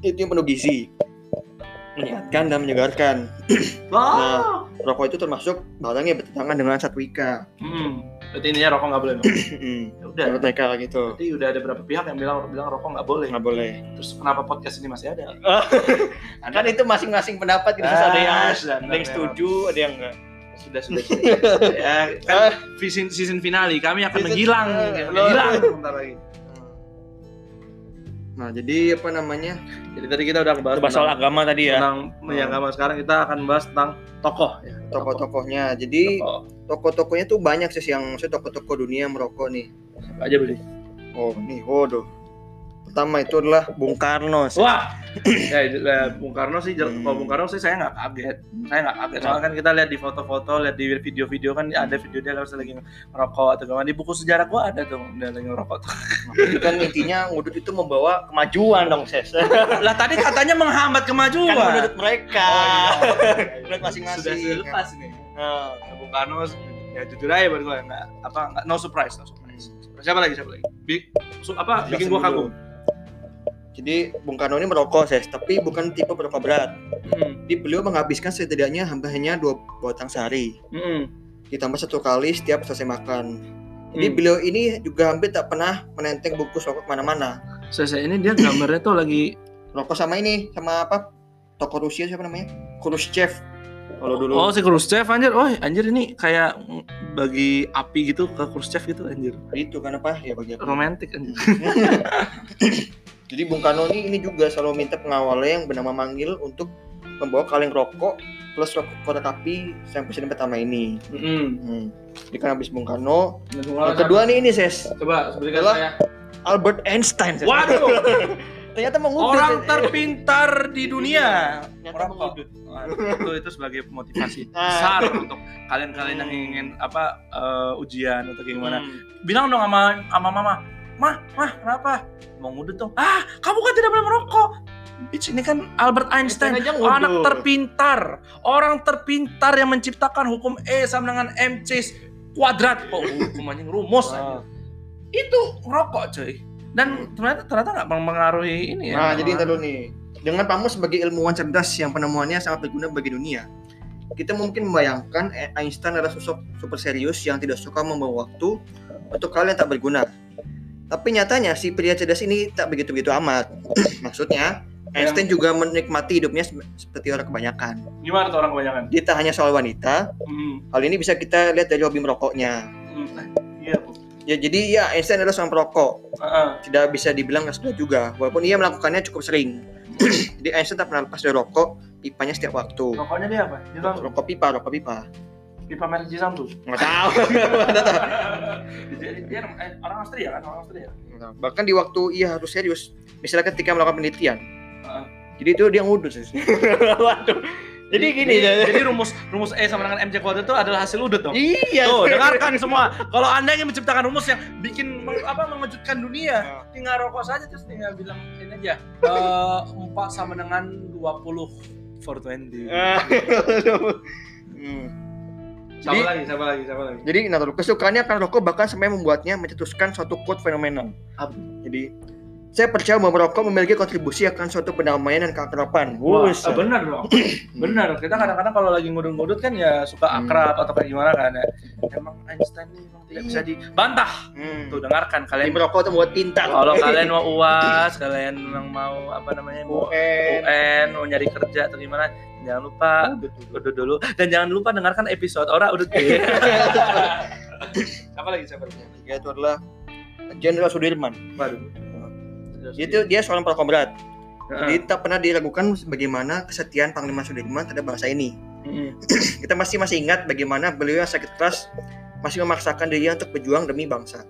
Itu yang penuh gizi. Menyehatkan dan menyegarkan. Wah. *clears throat* Rokok itu termasuk barang yang bertentangan dengan satwika. Hmm. Berarti intinya rokok nggak boleh. *clears throat* Hmm. Ya udah. Menurut mereka gitu. Berarti udah ada berapa pihak yang bilang bilang rokok nggak boleh. Nggak boleh. Terus kenapa podcast ini masih ada? *laughs* Kan itu masing-masing pendapat gitu. Terus ada yang Ah, ada yang setuju, ada yang enggak. sudah sudah. *laughs* sudah. ya, kan season season finale kami akan Season- menghilang, menghilang sebentar lagi. Nah, jadi apa namanya? Jadi tadi kita udah bahas Bahas soal agama tadi ya. tentang yang agama sekarang kita akan bahas tentang tokoh ya. Tokoh-tokohnya. Jadi Tokoh. tokoh-tokohnya tuh banyak sih yang maksudnya tokoh-tokoh dunia yang merokok nih. Siapa aja beli. Oh, nih, waduh. Pertama itu adalah Bung Karno. sih. Wah, ya, *clears throat* ya, Bung Karno sih, Hmm. kalau Bung Karno sih saya nggak kaget, saya nggak kaget. Soalnya kan kita lihat di foto-foto, lihat di video-video kan ada video dia lagi ngerokok atau gimana. Di buku sejarah gua ada tuh dia lagi ngerokok. tuh. Jadi kan intinya ngudut itu membawa kemajuan dong, Ses. *laughs* lah tadi katanya menghambat kemajuan. kan menurut mereka. Oh, iya. *laughs* Masing-masing. Sudah lepas nih. Nah, Bung Karno ya jujur aja buat gua nggak apa nggak no surprise, no surprise. Siapa lagi siapa lagi? Bi, su- apa bikin gua kagum. Jadi Bung Karno ini merokok, Ses, tapi bukan tipe perokok berat. Hmm. Jadi beliau menghabiskan setidaknya hampir hanya dua batang sehari. Hmm. Ditambah satu kali setiap selesai makan. Jadi Hmm. beliau ini juga hampir tak pernah menenteng bungkus rokok ke mana-mana. Saya, saya ini dia gambarnya tuh lagi Rokok sama ini, sama apa? Toko Rusia siapa namanya? Khrushchev. Kalau dulu. Oh si Khrushchev anjir, oh anjir ini kayak bagi api gitu ke Khrushchev gitu anjir. itu kan apa? Ya bagi aku. Romantis anjir. *laughs* Jadi Bung Karno ini, ini juga selalu minta pengawalnya yang bernama Manggil untuk membawa kaleng rokok plus rokok korek api sang presiden pertama ini. Mm-mm. Hmm. Jadi kan habis Bung Karno. Yang kedua nih ini ses coba sebutkan saya. Albert Einstein. Ses. Waduh, *laughs* Ternyata mengudut. orang Ses. terpintar di dunia. Ternyata Merokok. mengudut. Nah, itu itu sebagai motivasi *laughs* Ah. besar untuk kalian-kalian yang ingin apa eh, ujian atau gimana. Hmm. Bilang dong sama sama mama, mah, mah, kenapa? Mau ngudut dong. Ah, kamu kan tidak boleh merokok. Bitch, ini kan Albert Einstein, Einstein anak terpintar, orang terpintar yang menciptakan hukum E sama dengan MC kuadrat. Oh, hukumannya rumus Ah. aja. Itu ngerokok, cuy. Dan ternyata ternyata nggak mempengaruhi ini ya. Nah, jadi dulu nih. Dengan kamu sebagai ilmuwan cerdas yang penemuannya sangat berguna bagi dunia, kita mungkin membayangkan eh, Einstein adalah sosok super serius yang tidak suka membawa waktu untuk hal yang tak berguna. Tapi nyatanya si pria cerdas ini tak begitu-begitu amat. Maksudnya, Einstein juga menikmati hidupnya se- seperti orang kebanyakan. Gimana tuh orang kebanyakan? Dia tak hanya soal wanita, Hmm. hal ini bisa kita lihat dari hobi merokoknya. hmm. Iya, Bu. Ya jadi ya Einstein adalah seorang perokok, Heeh. tidak bisa dibilang nggak suka juga, walaupun ia melakukannya cukup sering. Jadi Einstein tak pernah lepas dari rokok, pipanya setiap waktu. Rokoknya dia apa? Dia Rokok pipa, rokok pipa. Merek Jisam tuh. Nggak tahu. Nggak tahu. dia, dia eh, orang Austria kan, orang Austria. Bahkan di waktu ia harus serius, misalnya ketika melakukan penelitian. Jadi itu dia ngudut sih. *laughs* Waduh. Jadi gini jadi, jadi rumus rumus E sama dengan MC kuadrat itu adalah hasil udut dong. Iya. Tuh, dengarkan semua. Kalau Anda ingin menciptakan rumus yang bikin meng- apa mengejutkan dunia, tinggal rokok saja terus tinggal bilang ini aja. 4 sama dengan 20 420. Ah. Hmm. Jadi- lagi? Siapa lagi? Siapa lagi? Jadi Naruto kesukaannya akan rokok bahkan sampai membuatnya mencetuskan suatu quote fenomenal. Apa? Jadi saya percaya bahwa merokok memiliki kontribusi akan suatu pendamaian dan keakraban. Wah, Buset. eh, benar dong. *clears throat* benar. Kita kadang-kadang kalau lagi ngudut-ngudut kan ya suka Hmm. akrab atau kayak gimana kan ya. Emang Einstein ini memang tidak bisa dibantah. Hmm. Tuh dengarkan kalian. merokok itu buat pintar. Kalau *laughs* kalian mau uas, kalian memang mau apa namanya mau UN. UN, mau nyari kerja atau gimana, jangan lupa udut dulu dan jangan lupa dengarkan episode orang udut deh. *laughs* apa lagi siapa lagi? Tiga itu adalah Jenderal Sudirman. Waduh. Dia itu dia seorang perokok berat. Jadi tak pernah diragukan bagaimana kesetiaan Panglima Sudirman terhadap bangsa ini. Heeh. *clears throat* Kita masih masih ingat bagaimana beliau yang sakit keras masih memaksakan dirinya untuk berjuang demi bangsa.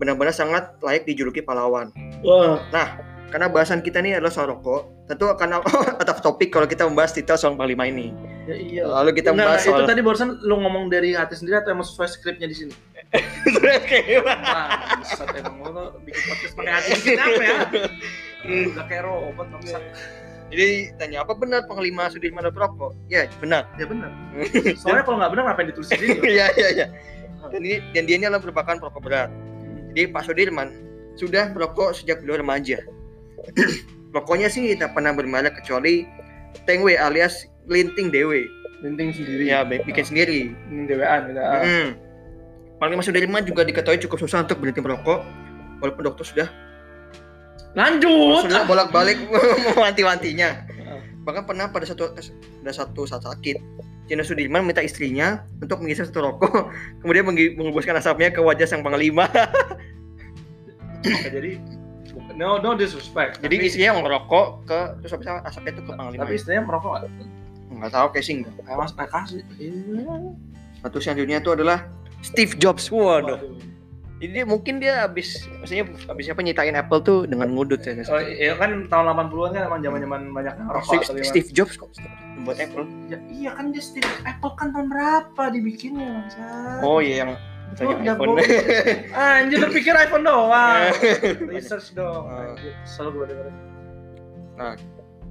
Benar-benar sangat layak dijuluki pahlawan. Wah, Karena bahasan kita ini adalah soal rokok, tentu akan *laughs* out of topic kalau kita membahas detail soal Panglima ini. ya iya. Lalu kita Nah, membahas itu soal tadi barusan lu ngomong dari hati sendiri atau emang sesuai skripnya di sini? Buset emang tuh bikin podcast pakai hati bikin apa ya? Udah kayak robot. Jadi tanya apa benar Panglima Sudirman perokok? Ya benar. Ya benar. *laughs* Soalnya kalau nggak benar ngapain ditulis di sini? Iya *laughs* iya iya. Dan ini dan dia ini adalah merupakan perokok berat. Jadi Pak Sudirman sudah merokok sejak beliau remaja. *clears throat* Rokoknya sih tak pernah bermerek kecuali Tengwe alias Linting Dewe. Linting sendiri. Ya, bi- bikin sendiri. Ini DWA gitu. ah. Hmm. Panglima Sudirman juga diketahui cukup susah untuk berhenti merokok walaupun dokter sudah Lanjut. sudah bolak-balik *laughs* mewanti-wantinya. Ah. Bahkan pernah pada satu pada satu saat sakit, Jenderal Sudirman minta istrinya untuk mengisi satu rokok, *laughs* kemudian mengembuskan asapnya ke wajah sang panglima. Jadi no no disrespect. Jadi tapi, istrinya merokok ke terus habis asapnya itu ke panglima. tapi istrinya merokok nggak? Nggak tahu kayak sih enggak. Kayak mas kasih. Satu selanjutnya itu adalah Steve Jobs. Waduh. Jadi dia mungkin dia habis maksudnya habis apa nyitain Apple tuh dengan ngudut ya. Oh iya kan tahun 80-an kan emang zaman-zaman banyak rokok Steve. Steve Jobs kok buat Apple. Ya, iya kan dia Steve Apple kan tahun berapa dibikinnya bangsa. Oh iya yang Oh, tanya jago. iPhone. Anjir lu pikir iPhone doang. *laughs* Research dong. Ah. Anjir, Selalu gue dengerin.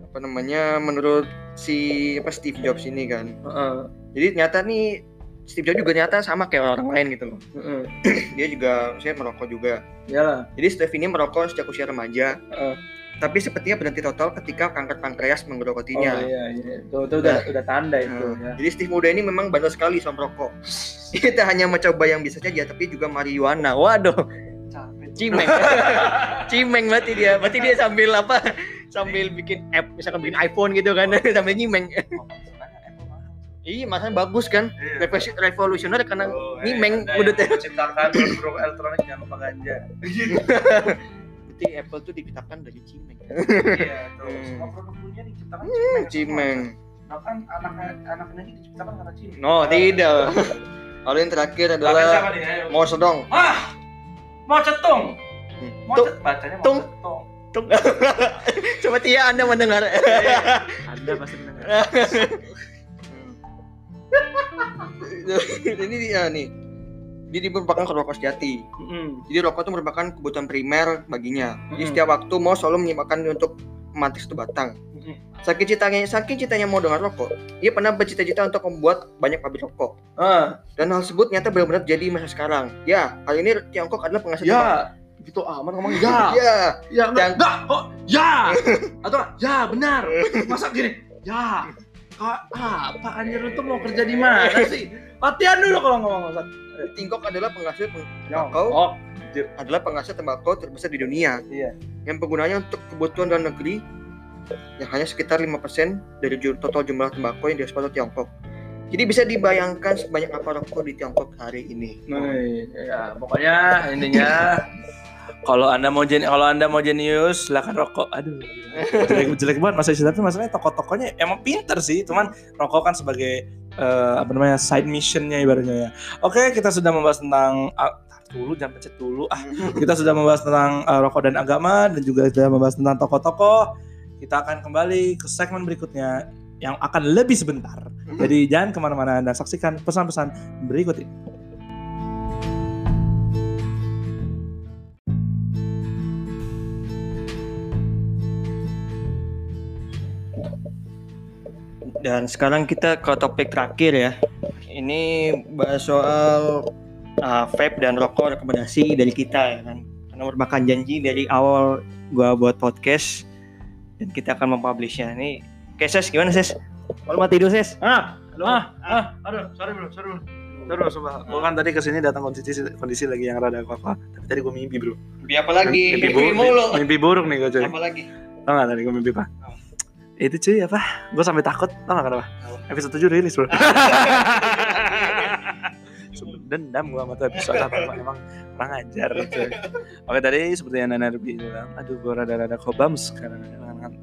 apa namanya menurut si apa Steve Jobs ini kan. Heeh. Jadi ternyata nih Steve Jobs juga nyata sama kayak orang lain gitu loh. Heeh. *clears throat* Dia juga saya merokok juga. Iyalah. Jadi Steve ini merokok sejak usia remaja. Heeh. Tapi sepertinya berhenti total ketika kanker pankreas Oh menggerokotinya. iya iya. Itu, itu udah udah tanda itu Nah, ya. Jadi Steve muda ini memang bandel sekali sama merokok. *laughs* Kita hanya mencoba yang bisa saja, tapi juga marijuana. Waduh, Capek. cimeng. *laughs* cimeng berarti dia. Berarti dia sambil apa? Sambil bikin app, misalkan bikin iPhone gitu kan, *laughs* sambil nyimeng. Iya, makanya bagus kan? Iya. Revolusi- Revolusioner karena Oh, nyimeng Anda yang udutnya. menciptakan produk elektronik jangan lupa ganja. berarti *laughs* berarti Apple tuh diciptakan dari cimeng. Iya, tuh. Hmm. Semua produk dunia diciptakan Hmm, cimeng. cimeng. Bahkan anak anaknya ini diciptakan karena cimeng. No, tidak. Lalu yang terakhir adalah. Mo Sedong. Ah, mau cetung. Mau Tung. cet bacanya mau Tung. cetung. Tung. *laughs* Coba Tia Anda mendengar. Anda pasti mendengar. *laughs* *laughs* Ini dia nih. Dia merupakan rokok sejati. Mm-mm. Jadi rokok itu merupakan kebutuhan primer baginya. Jadi Mm-mm. setiap waktu mau selalu menyiapkan untuk memantik satu batang. Mm-mm. Saking cintanya, saking cintanya mau dengan rokok, ia pernah bercita-cita untuk membuat banyak pabrik rokok. Ah, Dan hal tersebut nyata benar-benar jadi masa sekarang. Ya, kali ini Tiongkok adalah penghasil ya, gitu amat ngomong *laughs* ya. Ya, Ya, Yang- enggak, kok ya. *laughs* Atau ya, benar. Masa gini? Ya. Kak, apa anjir lu tuh mau kerja di mana sih? Latihan dulu kalau ngomong Ustaz. Tiongkok adalah penghasil peng- tembakau oh, adalah penghasil tembakau terbesar di dunia. Iya. Yang penggunanya untuk kebutuhan dalam negeri yang hanya sekitar 5% dari total jumlah tembakau yang diekspor ke Tiongkok. Jadi bisa dibayangkan sebanyak apa rokok di Tiongkok hari ini. Nah, ya, pokoknya intinya *laughs* kalau anda mau jen kalau anda mau jenius silakan rokok. Aduh. Jelek jelek banget masa tapi masalahnya toko-tokonya emang pinter sih. Cuman rokok kan sebagai eh, apa namanya side missionnya ibaratnya ya. Oke kita sudah membahas tentang tar dulu jangan pencet dulu. Ah kita sudah membahas tentang eh, rokok dan agama dan juga sudah membahas tentang toko-toko kita akan kembali ke segmen berikutnya yang akan lebih sebentar. Jadi jangan ke mana-mana dan saksikan pesan-pesan berikut ini Dan sekarang kita ke topik terakhir ya. Ini bahas soal uh, vape dan rokok rekomendasi dari kita ya kan. Karena merupakan janji dari awal gua buat podcast dan kita akan mempublishnya. Ini Oke, Ses, gimana Ses? Kalau mau tidur Ses? Ah, ah, ah, aduh, sorry bro, sorry bro. Sorry bro, sumpah. Gue kan tadi ke sini datang kondisi kondisi lagi yang rada apa Tapi tadi gue mimpi bro. Mimpi apa lagi? Mimpi, Mimpi buruk, mulu. mimpi buruk nih gue cuy. Apa lagi? Tau gak tadi gue mimpi apa? Itu cuy apa? Gue sampai takut. Tau gak kenapa? Episode 7 rilis bro. *laughs* Dendam gue sama tuh episode apa emang kurang ajar cuy. *laughs* Oke tadi seperti yang Nana Ruby bilang, aduh gue rada-rada kobam sekarang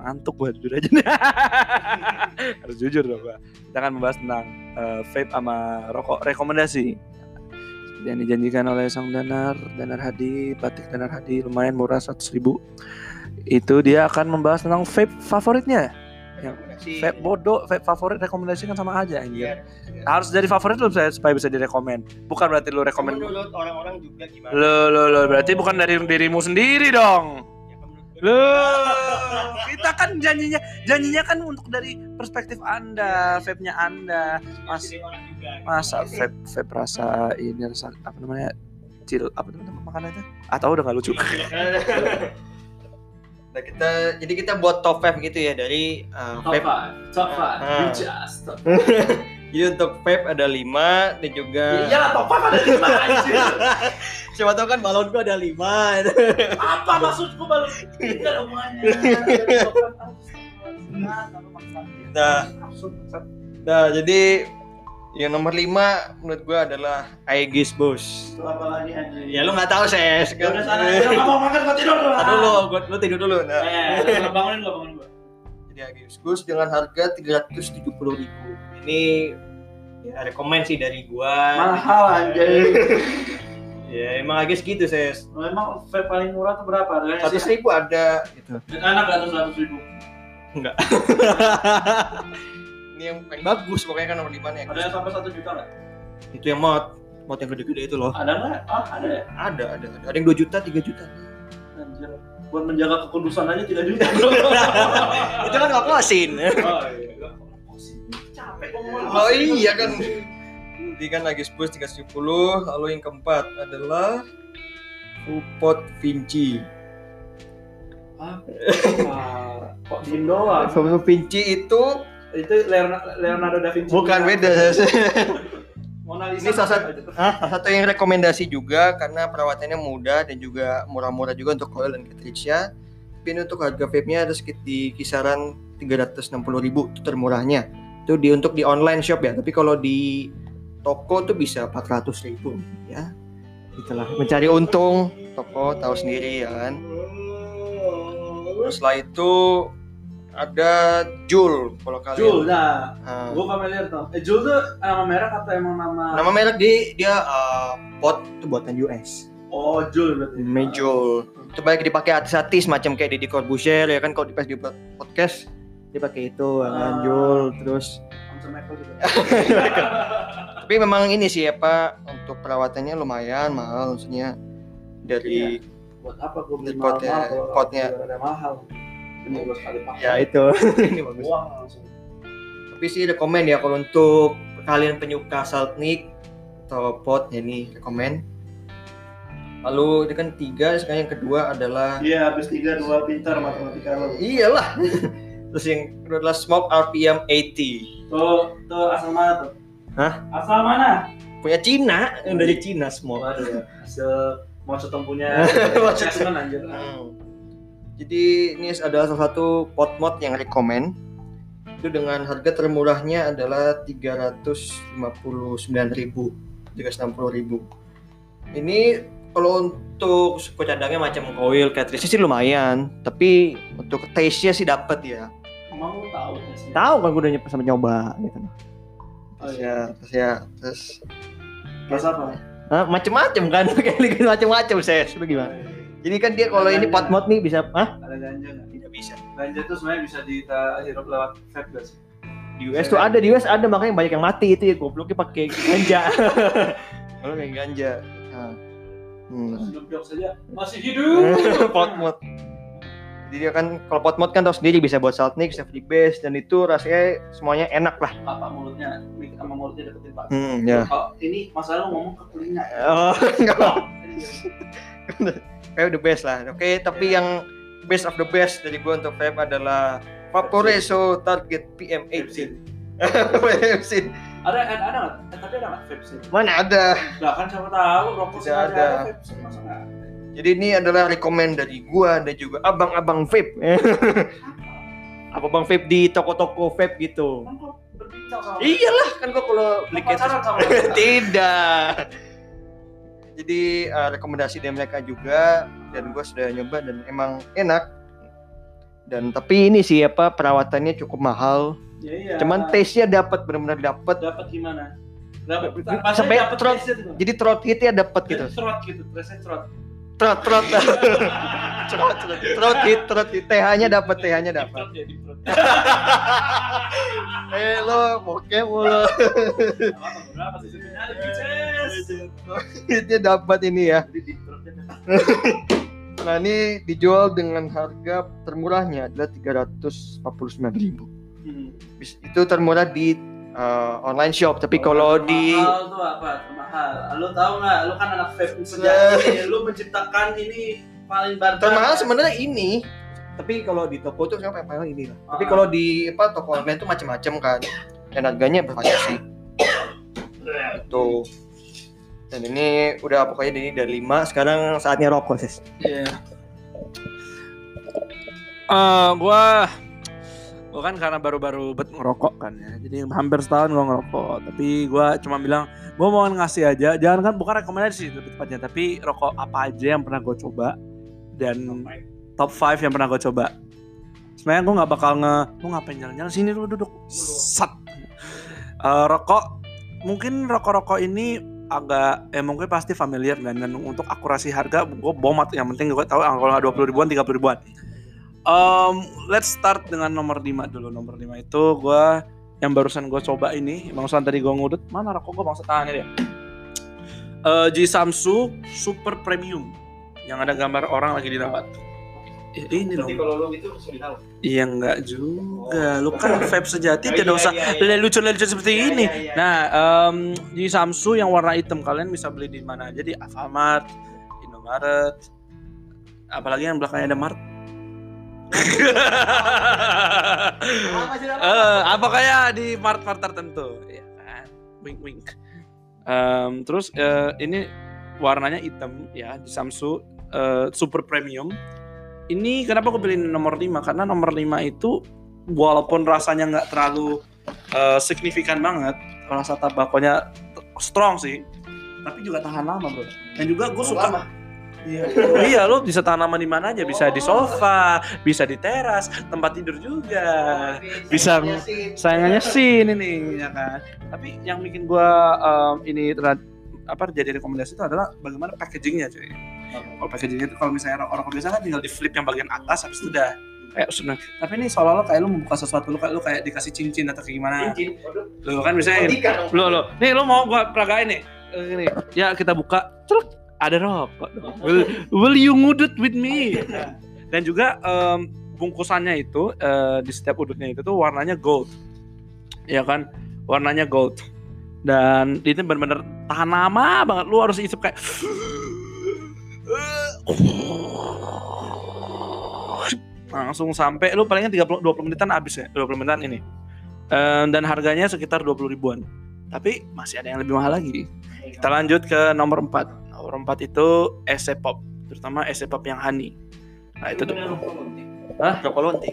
ngantuk gue jujur aja *laughs* harus jujur dong gue kita akan membahas tentang eh, vape sama rokok rekomendasi yang dijanjikan oleh sang danar danar hadi batik danar hadi lumayan murah 100 ribu itu dia akan membahas tentang vape favoritnya Rekomendasi. vape bodoh vape favorit rekomendasi kan sama aja anjir Iya. harus dari favorit lu supaya, supaya bisa direkomend bukan berarti lu rekomend Menurut orang-orang juga gimana? lo lo lo berarti bukan dari dirimu sendiri dong Ya, Loh, kita kan janjinya janjinya kan untuk dari perspektif Anda, vape-nya Anda. Mas, Jadi masa vape vape rasa ini rasa apa namanya? Cil apa namanya makanan itu? Atau udah gak lucu? *laughs* Nah, kita jadi kita buat top 5 gitu ya dari uh, vape. top Ah. just. Top. *laughs* Jadi untuk vape ada 5 dan juga Iya, top five ada lima anjir. *laughs* siapa tahu kan balon gua ada 5. Apa maksudku baru tidak ada hubungannya. *laughs* Nah. nah, jadi yang nomor 5 menurut gua adalah Aegis Bos. apa lagi anjir? Ya lu nggak tahu ses. Ya udah sana, nggak mau makan gua tidur dulu. Tar dulu, gua lu tidur dulu. Nah, Eh, lu bangunin gua, bangunin gua. jadi Aegis Bos dengan harga 370.000. Ini ya rekomend sih dari gua. Mahal anjir. *laughs* Ya emang agak segitu ses. Memang vape paling murah tuh berapa? Harganya Seratus ribu ada gitu. Anak gak tuh seratus ribu. *laughs* Ini yang paling bagus pokoknya kan nomor lima nih. Ada yang sampai satu juta nggak? Itu yang mod, mod yang gede-gede itu loh. Ada nggak? Ah ada ya. Ada, ada, ada. Ada yang 2 juta, 3 juta. Anjir. Buat menjaga kekudusan aja tidak juta. *laughs* itu kan nggak kosin. oh iya. Capek gua ngomong. Oh iya kan. Jadi kan lagi spurs 310, lalu yang keempat adalah Fupot Vinci. Ah, kok diem doang? Fupot Vinci itu Itu Leonardo, da Vinci. bukan beda. *laughs* Mona Lisa. Ini salah satu, salah satu yang rekomendasi juga karena perawatannya mudah dan juga murah-murah juga untuk coil dan cartridge-nya. Tapi ini untuk harga vape-nya ada sekitar di kisaran 360.000 itu termurahnya. Itu di untuk di online shop ya, tapi kalau di toko tuh bisa 400.000 ya. Itulah mencari untung toko tahu sendiri ya kan. Terus setelah itu ada Jul kalau kalian. Jul, nah, Nah, gue familiar tuh. Eh, Jul tuh nama merek atau emang nama? nama merek di dia uh, pot itu buatan US. Oh, Jul berarti. Majul. Itu banyak dipakai artis-artis macam kayak Deddy Corbuzier ya kan kalau di pas di podcast dia pakai itu ya kan Ah. Jul terus juga. *laughs* tapi memang ini sih apa untuk perawatannya lumayan mahal maksudnya dari Buat apa gue beli Di potnya- mahal-mahal kalau potnya. mahal. Ini gue sekali pakai. ya itu *laughs* ini bagus Uang langsung. tapi sih rekomend ya kalau untuk kalian penyuka saltnik atau pot ya ini rekomend lalu itu kan tiga sekarang yang kedua adalah Iya, habis tiga dua pintar matematika lo. iyalah *laughs* terus yang kedua adalah smoke RPM 80 Tuh, tuh asal mana tuh? Hah? Asal mana? punya Cina yang dari Cina smoke Waduh, ya. hasil mau cetong punya *laughs* Mau anjir. Hmm. Jadi ini adalah salah satu pot mod yang rekomend. Itu dengan harga termurahnya adalah 359.000, 360.000. Ini kalau untuk suku cadangnya macam coil, cartridge sih lumayan, tapi untuk taste-nya sih dapat ya. Emang lu tahu? Tahu kan gue udah nyoba sama nyoba gitu. Oh, iya. ya, terus ya, terus Terus apa? Hah, macem-macem kan, *laughs* kayak macem-macem saya. Sudah gimana? Jadi kan dia kalau ini pot mod nih bisa, ah? Ada ganja nggak? Tidak bisa. Ganja tuh sebenarnya bisa dihirup lewat vape? Di US tuh ada, di US ada makanya banyak yang mati itu ya gobloknya pakai ganja. *laughs* Kalau kayak ganja. Nah. Hmm. Saja masih *laughs* hidup. pot mod. Jadi dia kan kalau pot mod kan tau sendiri bisa buat saltnik, bisa free base dan itu rasanya semuanya enak lah. Apa mulutnya? Sama mulutnya deketin pak. Hmm, ya. Ini masalah ngomong ke telinga. Oh, *laughs* enggak apa. Oh, Kayak the best lah. Oke, tapi yang best of the best dari gua untuk vape adalah Vaporeso Target PM80. Vape *laughs* ada ada ada? Eh, tapi ada nggak vape? Mana ada? Lah kan siapa tahu rokok Tidak ada. vape masa nggak? Jadi ini adalah rekomend dari gua dan juga abang-abang vape. Abang-abang vape di toko-toko vape gitu. Kan berbincang sama Iyalah kan gua kalau beli *laughs* Tidak. Jadi eh, rekomendasi dari mereka juga dan gue sudah nyoba dan emang enak. Dan tapi ini sih apa perawatannya cukup mahal. Ya, iya. Cuman taste-nya dapat benar-benar dapat. dapat gimana? Dapat Sampai dapat trot. Jadi throat hit-nya dapat gitu. Trot gitu, rasanya trot. Trot trot. *laughs* Trot trot. Throat hit, throat hit. TH-nya dapat, TH-nya dapat. Trot ya, di trot. *laughs* *laughs* Eh lo bokep mulu. Apa, Berapa sih sebenarnya? *laughs* Bitches. Hitnya dapat ini ya. *laughs* Nah ini dijual dengan harga termurahnya adalah 349.000. Hmm. Bis- Itu termurah di uh, online shop, tapi kalau di mahal tuh apa? Mahal. Lu tahu nggak? Lu kan anak vape sejati. *laughs* Lu menciptakan ini paling banter. termahal sebenarnya ini. Tapi kalau di toko tuh siapa yang mahal ini lah. Tapi Ah. kalau di apa toko online tuh macam-macam kan. Dan harganya bervariasi. *coughs* Tuh. Dan ini udah pokoknya ini dari 5, sekarang saatnya rokok, Sis. Iya. Eh, gua gua kan karena baru-baru bet ngerokok kan ya. Jadi hampir setahun gua ngerokok. Tapi gua cuma bilang gua mau ngasih aja. Jangan kan bukan rekomendasi lebih tepatnya, tapi rokok apa aja yang pernah gua coba dan top 5 yang pernah gua coba. Sebenarnya gua nggak bakal nge, lu ngapain jalan-jalan sini dulu duduk. Sat. Eh, rokok mungkin rokok-rokok ini agak eh mungkin pasti familiar dan, dan untuk akurasi harga gue bomat yang penting gue tahu ah, kalau nggak dua puluh ribuan tiga puluh ribuan. Um, let's start dengan nomor 5 dulu. Nomor 5 itu gue yang barusan gue coba ini barusan tadi gue ngudut. Mana rokok gue bangsa tahan dia? Eh, G Samsu Super Premium. Yang ada gambar orang lagi dirawat Eh, ini loh kalau lu itu tahu. iya enggak juga lu kan vape sejati Oh, tidak iya, usah iya, iya. lucu-lucu seperti Iya, ini iya, iya. Nah, em, di Samsu yang warna hitam kalian bisa beli di mana aja di Alfamart, Indomaret, apalagi yang belakangnya ada Mart. Eh, apa kayak di Mart-Mart tertentu, ya kan? Wink wink. Em, terus eh, ini warnanya hitam ya di Samsu eh, super premium. Ini kenapa aku pilih nomor 5? Karena nomor 5 itu walaupun rasanya nggak terlalu eh, signifikan banget, rasa tabakonya strong sih, tapi juga tahan lama bro. Dan juga gue suka Iya, iya lo bisa tanaman di mana aja, bisa di sofa, bisa di teras, tempat tidur juga. Bisa sayangannya sin ini ya kan. Tapi yang bikin gua em, ini terhad- apa jadi rekomendasi itu adalah bagaimana packagingnya cuy. Kalau packagingnya itu kalau misalnya rokok biasa kan tinggal di flip yang bagian atas habis itu udah. Kayak sudah. Tapi ini seolah-olah kayak lu membuka sesuatu lu kayak lu kayak dikasih cincin atau kayak gimana. Lu kan misalnya lo lo nih lo mau gua peragain nih? Eh, gini. Ya kita buka. Truk ada rokok. Dong. will, will you ngudut with me? Dan juga em, bungkusannya itu eh, di setiap udutnya itu tuh warnanya gold. Ya kan? Warnanya gold. Dan itu benar-benar tahan lama banget. Lu harus isep kayak langsung sampai lu palingnya 30 20 menitan habis ya 20 menitan ini Em, dan harganya sekitar 20 ribuan tapi masih ada yang lebih mahal lagi kita lanjut ke nomor 4. Nomor 4 itu ese pop, terutama ese pop yang honey. Nah, itu tuh. Hah? Rokok lonte.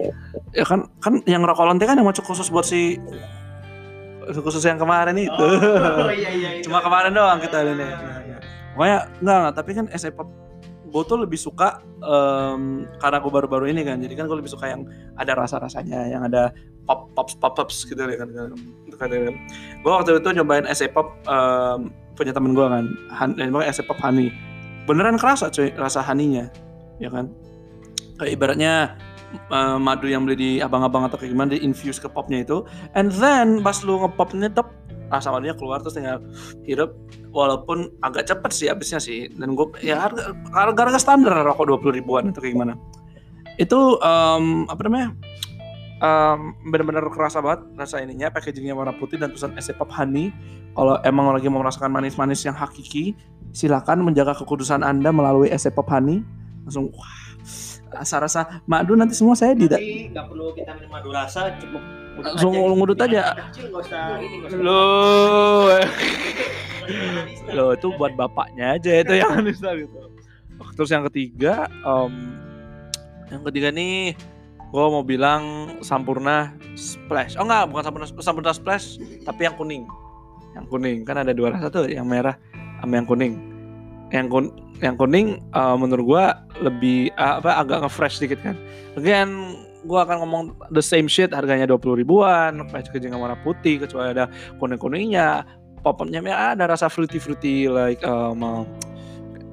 Ya kan kan yang rokok lonte kan yang macam khusus buat si khusus yang kemarin itu. Oh iya iya. Cuma kemarin doang kita ini. Pokoknya enggak, enggak, tapi kan ese pop gue tuh lebih suka em, karena gue baru-baru ini kan jadi kan gue lebih suka yang ada rasa-rasanya yang ada pop pops pop pops gitu ya kan kan gue waktu itu nyobain ese pop em, punya temen gue kan Han, eh, namanya ese pop honey. Beneran kerasa cuy rasa honey-nya ya kan. Kayak ibaratnya eh, madu yang beli di abang-abang atau kayak gimana di infuse ke popnya itu. And then pas lu ngepopnya tep rasa keluar terus tinggal hirup walaupun agak cepet sih habisnya sih. Dan gue ya harga harga, standar rokok 20 ribuan itu kayak gimana. Itu em, apa namanya em, benar-benar kerasa banget rasa ininya packagingnya warna putih dan tulisan ese pop honey. Kalau emang lagi mau merasakan manis-manis yang hakiki silakan menjaga kekudusan anda melalui ese pop honey. Langsung wah rasa-rasa madu nanti semua saya tidak nggak perlu kita minum madu rasa, cukup ngudut Langsung aja. ngudut aja. Loh. *laughs* Loh itu buat bapaknya aja itu yang *laughs* bisa gitu. Terus yang ketiga, em, yang ketiga nih, gue mau bilang Sampurna Splash. Oh enggak, bukan Sampurna Sampurna Splash, tapi yang kuning. Yang kuning kan ada dua rasa tuh, yang merah sama yang kuning. Yang kun yang kuning eh, menurut gue lebih eh, apa agak nge-fresh dikit kan. Again, gue akan ngomong the same shit harganya 20 ribuan, packaging warna putih kecuali ada kuning-kuningnya, pop-upnya ya ada rasa fruity fruity like um, uh,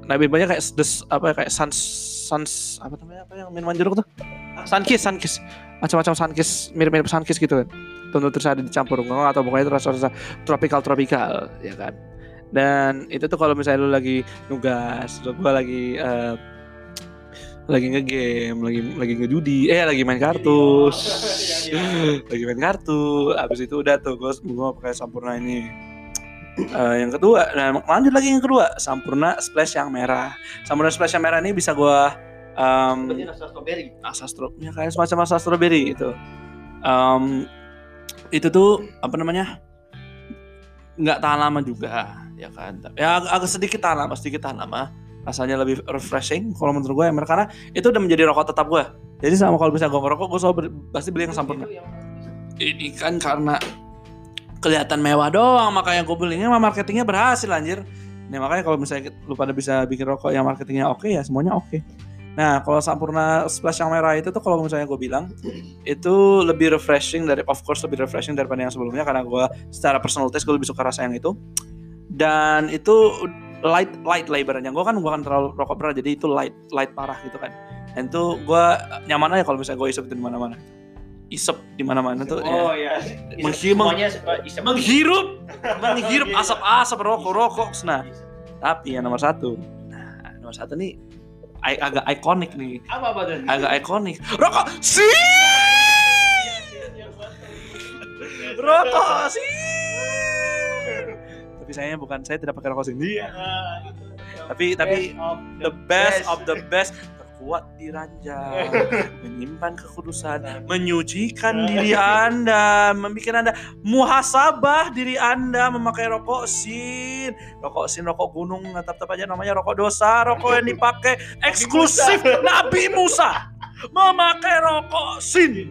banyak kayak des, apa ya, kayak sans sans apa namanya apa yang minuman jeruk tuh? Sunkiss sunkiss macam-macam sunkiss mirip-mirip sunkiss gitu kan. Tentu terus ada dicampur atau pokoknya itu rasa-rasa tropical tropical ya kan dan itu tuh kalau misalnya lu lagi nugas lu gua lagi eh, lagi ngegame lagi lagi ngejudi eh lagi main kartu *laughs* lagi main kartu abis itu udah tuh gue gua pakai sampurna ini Eh, yang kedua, nah lanjut lagi yang kedua, Sampurna Splash yang merah. Sampurna Splash yang merah ini bisa gua um, rasa strawberry. rasa stro ya kayak semacam rasa strawberry itu. Em, itu tuh apa namanya? nggak tahan lama juga, ya kan? Ya ag- agak sedikit tahan lama, sedikit tahan lama. Rasanya lebih refreshing kalau menurut gue merah karena itu udah menjadi rokok tetap gue. Jadi sama kalau bisa gue ngerokok, gue selalu pasti beli yang Sampurna ini kan karena kelihatan mewah doang makanya gue belinya mah marketingnya berhasil anjir nah makanya kalau misalnya lu pada bisa bikin rokok yang marketingnya oke ya semuanya oke nah kalau Sampurna Splash yang merah itu tuh kalau misalnya gue bilang itu lebih refreshing dari of course lebih refreshing daripada yang sebelumnya karena gue secara personal taste gue lebih suka rasa yang itu dan itu light light laberannya gue kan bukan terlalu rokok berat jadi itu light light parah gitu kan dan itu gue nyaman aja kalau misalnya gue isep itu di mana-mana isep di mana-mana tuh ya Oh iya. Menghirup- Semuanya sepa- isep. menghirup menghirup asap-asap rokok rokok nah tapi yang nomor satu nah nomor satu nih i- agak ikonik nih Apa apa tuh? agak ikonik rokok sih rokok sih tapi sayangnya bukan saya tidak pakai rokok sini tapi tapi the best of the best terkuat di ranjang *laughs* menyimpan kekudusan menyucikan diri anda membuat anda muhasabah diri anda memakai rokok sin. Rokok sin rokok gunung nah, tetap aja namanya rokok dosa. Rokok yang dipakai eksklusif Nabi Musa. Memakai rokok sin.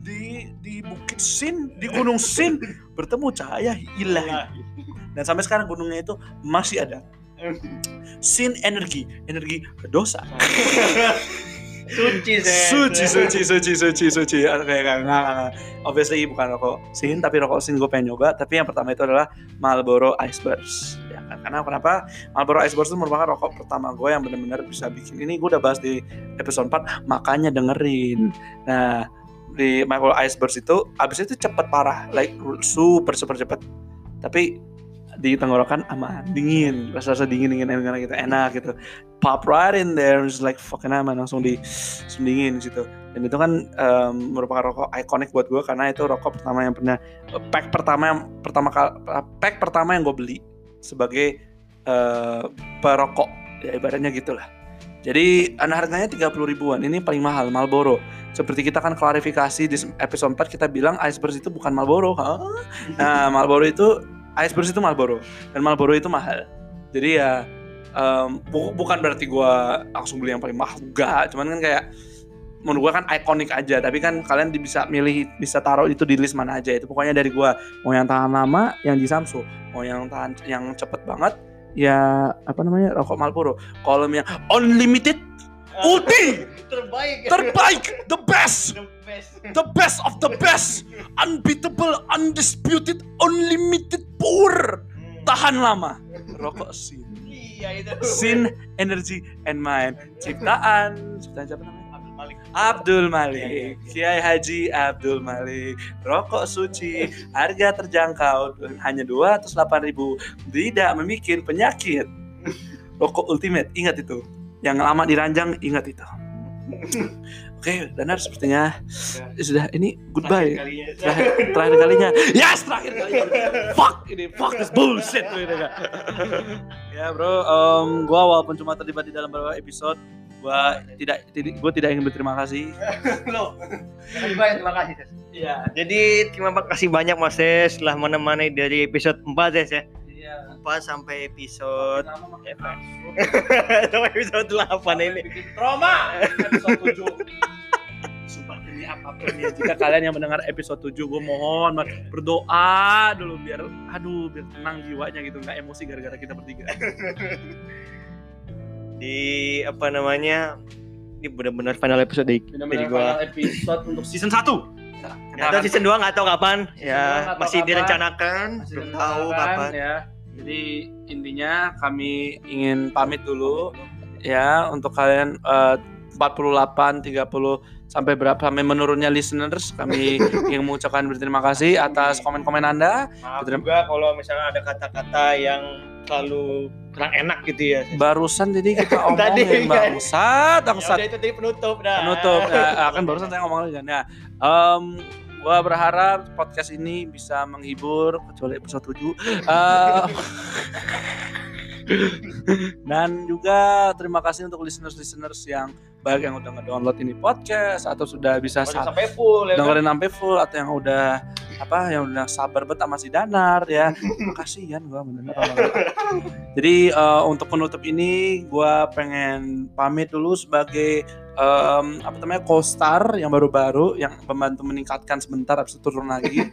Di di bukit sin di gunung sin bertemu cahaya ilahi dan sampai sekarang gunungnya itu masih ada Sin energi, energi dosa. *laughs* Suci, Ses. Suci, suci, suci, suci, suci. Oke, enggak, enggak. Obviously bukan rokok sin, tapi rokok sin gue pengen nyoba. Tapi yang pertama itu adalah Marlboro Iceburst. Ya kan? Karena kenapa? Marlboro Iceburst itu merupakan rokok pertama gue yang benar-benar bisa bikin ini. Gue udah bahas di episode 4, makanya dengerin. Nah, di Marlboro Iceburst itu, abis itu cepet parah, like super super cepet. Tapi di tenggorokan aman, dingin, rasa-rasa dingin dingin enak gitu, enak gitu. Pop right in there, just like fucking aman, langsung di langsung dingin di situ. Dan itu kan em, merupakan rokok ikonik buat gue karena itu rokok pertama yang pernah pack pertama yang pertama kali pack pertama yang gue beli sebagai eh, perokok ya ibaratnya gitulah. Jadi an- harganya 30 ribuan. Ini paling mahal Marlboro. Seperti kita kan klarifikasi di episode 4 kita bilang Iceberg itu bukan Marlboro. Hah? *laughs* Nah, Marlboro itu Iceberg itu Marlboro. Dan Marlboro itu mahal. Jadi ya bu- bukan berarti gua langsung beli yang paling mahal. Enggak, cuman kan kayak menurut gua kan ikonik aja, tapi kan kalian bisa milih bisa taruh itu di list mana aja. Itu pokoknya dari gua. Mau yang tahan lama yang di Samsung, mau yang tahan yang cepet banget ya apa namanya rokok Marlboro. Kalau yang unlimited ulti! *laughs* Terbaik. terbaik. The best best. the best of the best. Unbeatable undisputed unlimited power. Tahan lama. Rokok sin. Iya itu. sin energy and mind. Ciptaan. Ciptaan siapa namanya? Abdul Malik. Abdul Malik. Kiai Haji Abdul Malik. Rokok suci harga terjangkau hanya 208.000 tidak membuat penyakit. Rokok ultimate ingat itu. Yang lama diranjang ingat itu Oke, Danar sepertinya ya sudah ini goodbye. Terakhir, terakhir kalinya. Yes, terakhir kalinya. fuck ini, fuck this bullshit. Gitu, ya bro, em, gua walaupun cuma terlibat di dalam beberapa episode, gua tidak, tidak gua tidak ingin berterima kasih. *laughs* Lo. Terima banyak terima kasih, Ses. Iya. Jadi terima kasih banyak Mas Ses telah menemani dari episode 4 Ses ya. 4 sampai episode *laughs* sampai episode 8 ini. Trauma episode 7 Sumpah ini apa pun ya Jika kalian yang mendengar episode 7 Gue mohon berdoa dulu Biar aduh biar tenang jiwanya gitu nggak emosi gara-gara kita bertiga *laughs* Di apa namanya? Ini benar-benar final episode dari, dari gua. episode untuk season 1 Ternyata season 2 nggak tahu kapan. Season Ya, masih kapan. direncanakan, Masih belum tahu kapan. ya Jadi intinya kami ingin pamit dulu ya untuk kalian eh, 48 30 sampai berapa sampai menurunnya listeners kami *laughs* ingin mengucapkan berterima kasih atas komen-komen Anda Maaf Betul. juga kalau misalnya ada kata-kata yang terlalu kurang enak gitu ya. barusan jadi *laughs* kita Tadi, omongin kan? bangsat Ya bangsat udah itu tadi penutup dah. penutup ya, akan barusan saya ngomong lagi kan ya em, gua berharap podcast ini bisa menghibur kecuali episode 7 Eh, *laughs* dan juga terima kasih untuk listeners-listeners yang baik yang udah ngedownload ini podcast atau sudah bisa sa- sampai full ya. kan? dengerin sampai full atau yang udah apa yang udah sabar bet sama si Danar ya *laughs* makasih kan gua bener jadi eh, untuk penutup ini gua pengen pamit dulu sebagai em, apa namanya co-star yang baru-baru yang membantu meningkatkan sebentar habis itu turun lagi. *laughs*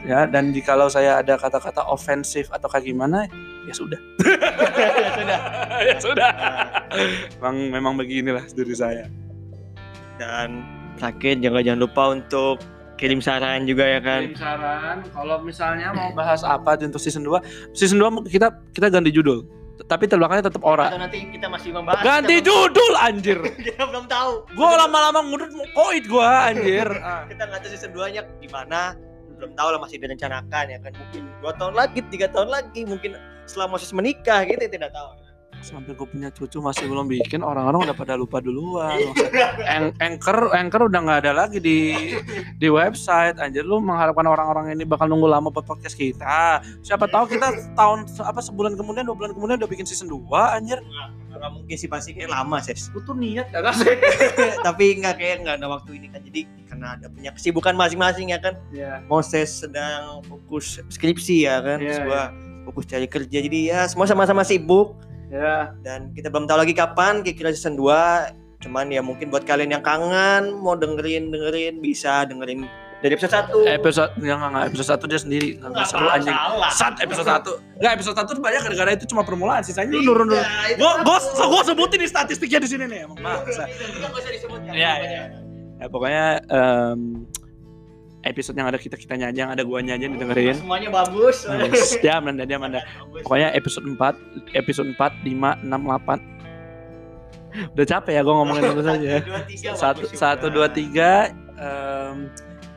Ya dan jikalau saya ada kata-kata ofensif atau kayak gimana ya sudah. *laughs* Ya sudah. *laughs* ya sudah. Memang memang beginilah diri saya. Dan terakhir jangan jangan lupa untuk kirim saran juga ya kan. kirim saran. Kalau misalnya mau bahas apa untuk season 2 season 2 kita kita ganti judul tapi terbelakangnya tetap ora Atau nanti kita masih membahas. ganti kita judul anjir *laughs* Kita belum tahu. gua lama-lama ngudut mau koit gua anjir. *laughs* Kita nggak tahu season 2 nya gimana. Belum tahu lah masih direncanakan ya kan. Mungkin dua tahun lagi, tiga tahun lagi, mungkin setelah Moses menikah gitu tidak tahu. Sampai gue punya cucu masih belum bikin orang-orang udah pada lupa duluan *laughs* Eng- anchor anchor udah nggak ada lagi di di website anjir lu mengharapkan orang-orang ini bakal nunggu lama buat podcast kita siapa tahu kita tahun apa sebulan kemudian dua bulan kemudian udah bikin season 2 anjir Nggak mungkin sih pasti kayak lama ses. lu tuh niat gak *laughs* sih Tapi nggak kayak nggak ada waktu ini kan. Jadi karena ada punya kesibukan masing-masing ya kan. ya Moses sedang fokus skripsi ya kan. Iya, Terus gua fokus cari kerja. Jadi ya semua sama-sama sibuk. Ya. Dan kita belum tahu lagi kapan kira-kira season 2 cuman ya mungkin buat kalian yang kangen mau dengerin dengerin bisa dengerin Dari episode 1. episode enggak enggak, episode 1 dia sendiri. Enggak seru anjing. sat episode 1 enggak episode 1 tuh banyak gara-gara itu cuma permulaan sisanya. Lu nurun nurun. gua gua gua sebutin nih statistiknya di sini nih emang. Maksa Iya, iya. ya pokoknya em, episode yang ada kita kita aja yang ada guanya aja didengerin. Semuanya bagus. Yes, diam anda diam anda pokoknya episode 4 episode 4 5 6 8 udah capek ya gue ngomongin itu saja satu satu dua tiga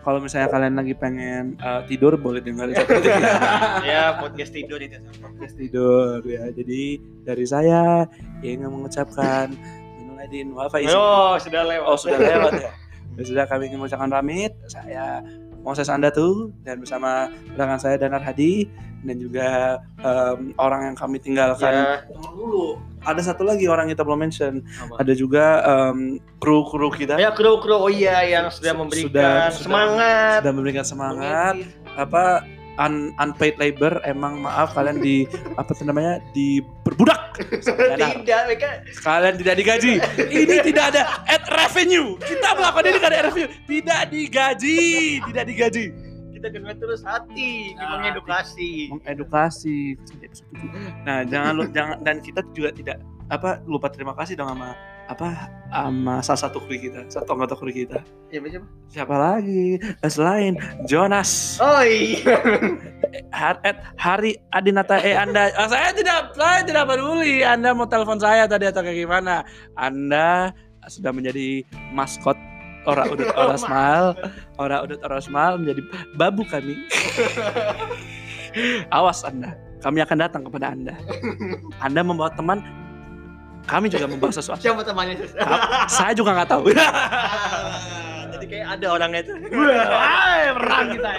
kalau misalnya kalian lagi pengen eh, tidur boleh dengerin satu dua tiga. *laughs* Ya podcast tidur itu. podcast tidur ya. Jadi dari saya ingin mengucapkan minul aidin wal faizin Oh, sudah lewat. oh sudah lewat ya Ya sudah kami ingin mengucapkan pamit saya Moses Anda tuh dan bersama rekan saya Danar Hadi dan juga em, orang yang kami tinggalkan Ya. Dulu ada satu lagi orang yang kita belum mention Apa? ada juga em, kru-kru kita Ya kru kru oh iya yang sudah Su- memberikan sudah- sudah- semangat. sudah memberikan semangat apa un- unpaid labor emang maaf kalian di apa tuh namanya diperbudak sama Danar. Tidak, mereka kalian tidak digaji. Ini tidak ada ad revenue. Kita melakukan ini karena ad revenue. Tidak digaji tidak digaji. Kita dengan terus hati di Nah, mengedukasi. mengedukasi. Nah jangan lu jangan dan kita juga tidak apa lupa terima kasih dong sama apa sama salah satu kru kita satu anggota kru kita. Ya, siapa? siapa lagi? Selain Jonas. Oh iya. *laughs* Har at Hari Adinata eh Anda ah, saya tidak saya tidak peduli. Anda mau telepon saya tadi atau kayak gimana? Anda sudah menjadi maskot Ora Udut *laughs* Ora Smile Ora Udut Ora Smile menjadi babu kami. *laughs* Awas Anda. Kami akan datang kepada Anda. Anda membawa teman kami juga membawa sesuatu Siapa temannya? saya juga nggak tahu *laughs* Jadi kayak ada orangnya itu. Wah, perang kita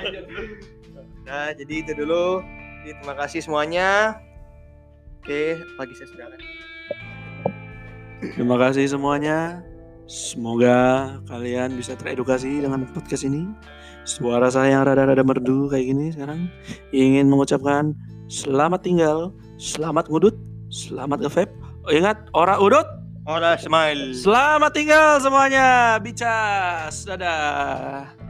Nah, jadi itu dulu. Jadi, terima kasih semuanya. Oke, pagi saya sudah Terima kasih semuanya. Semoga kalian bisa teredukasi dengan podcast ini. Suara saya yang rada-rada merdu kayak gini sekarang ingin mengucapkan selamat tinggal, selamat ngudut, selamat nge-vape. Ingat, ora udut, Ora smile. selamat tinggal semuanya. Bicas, dadah.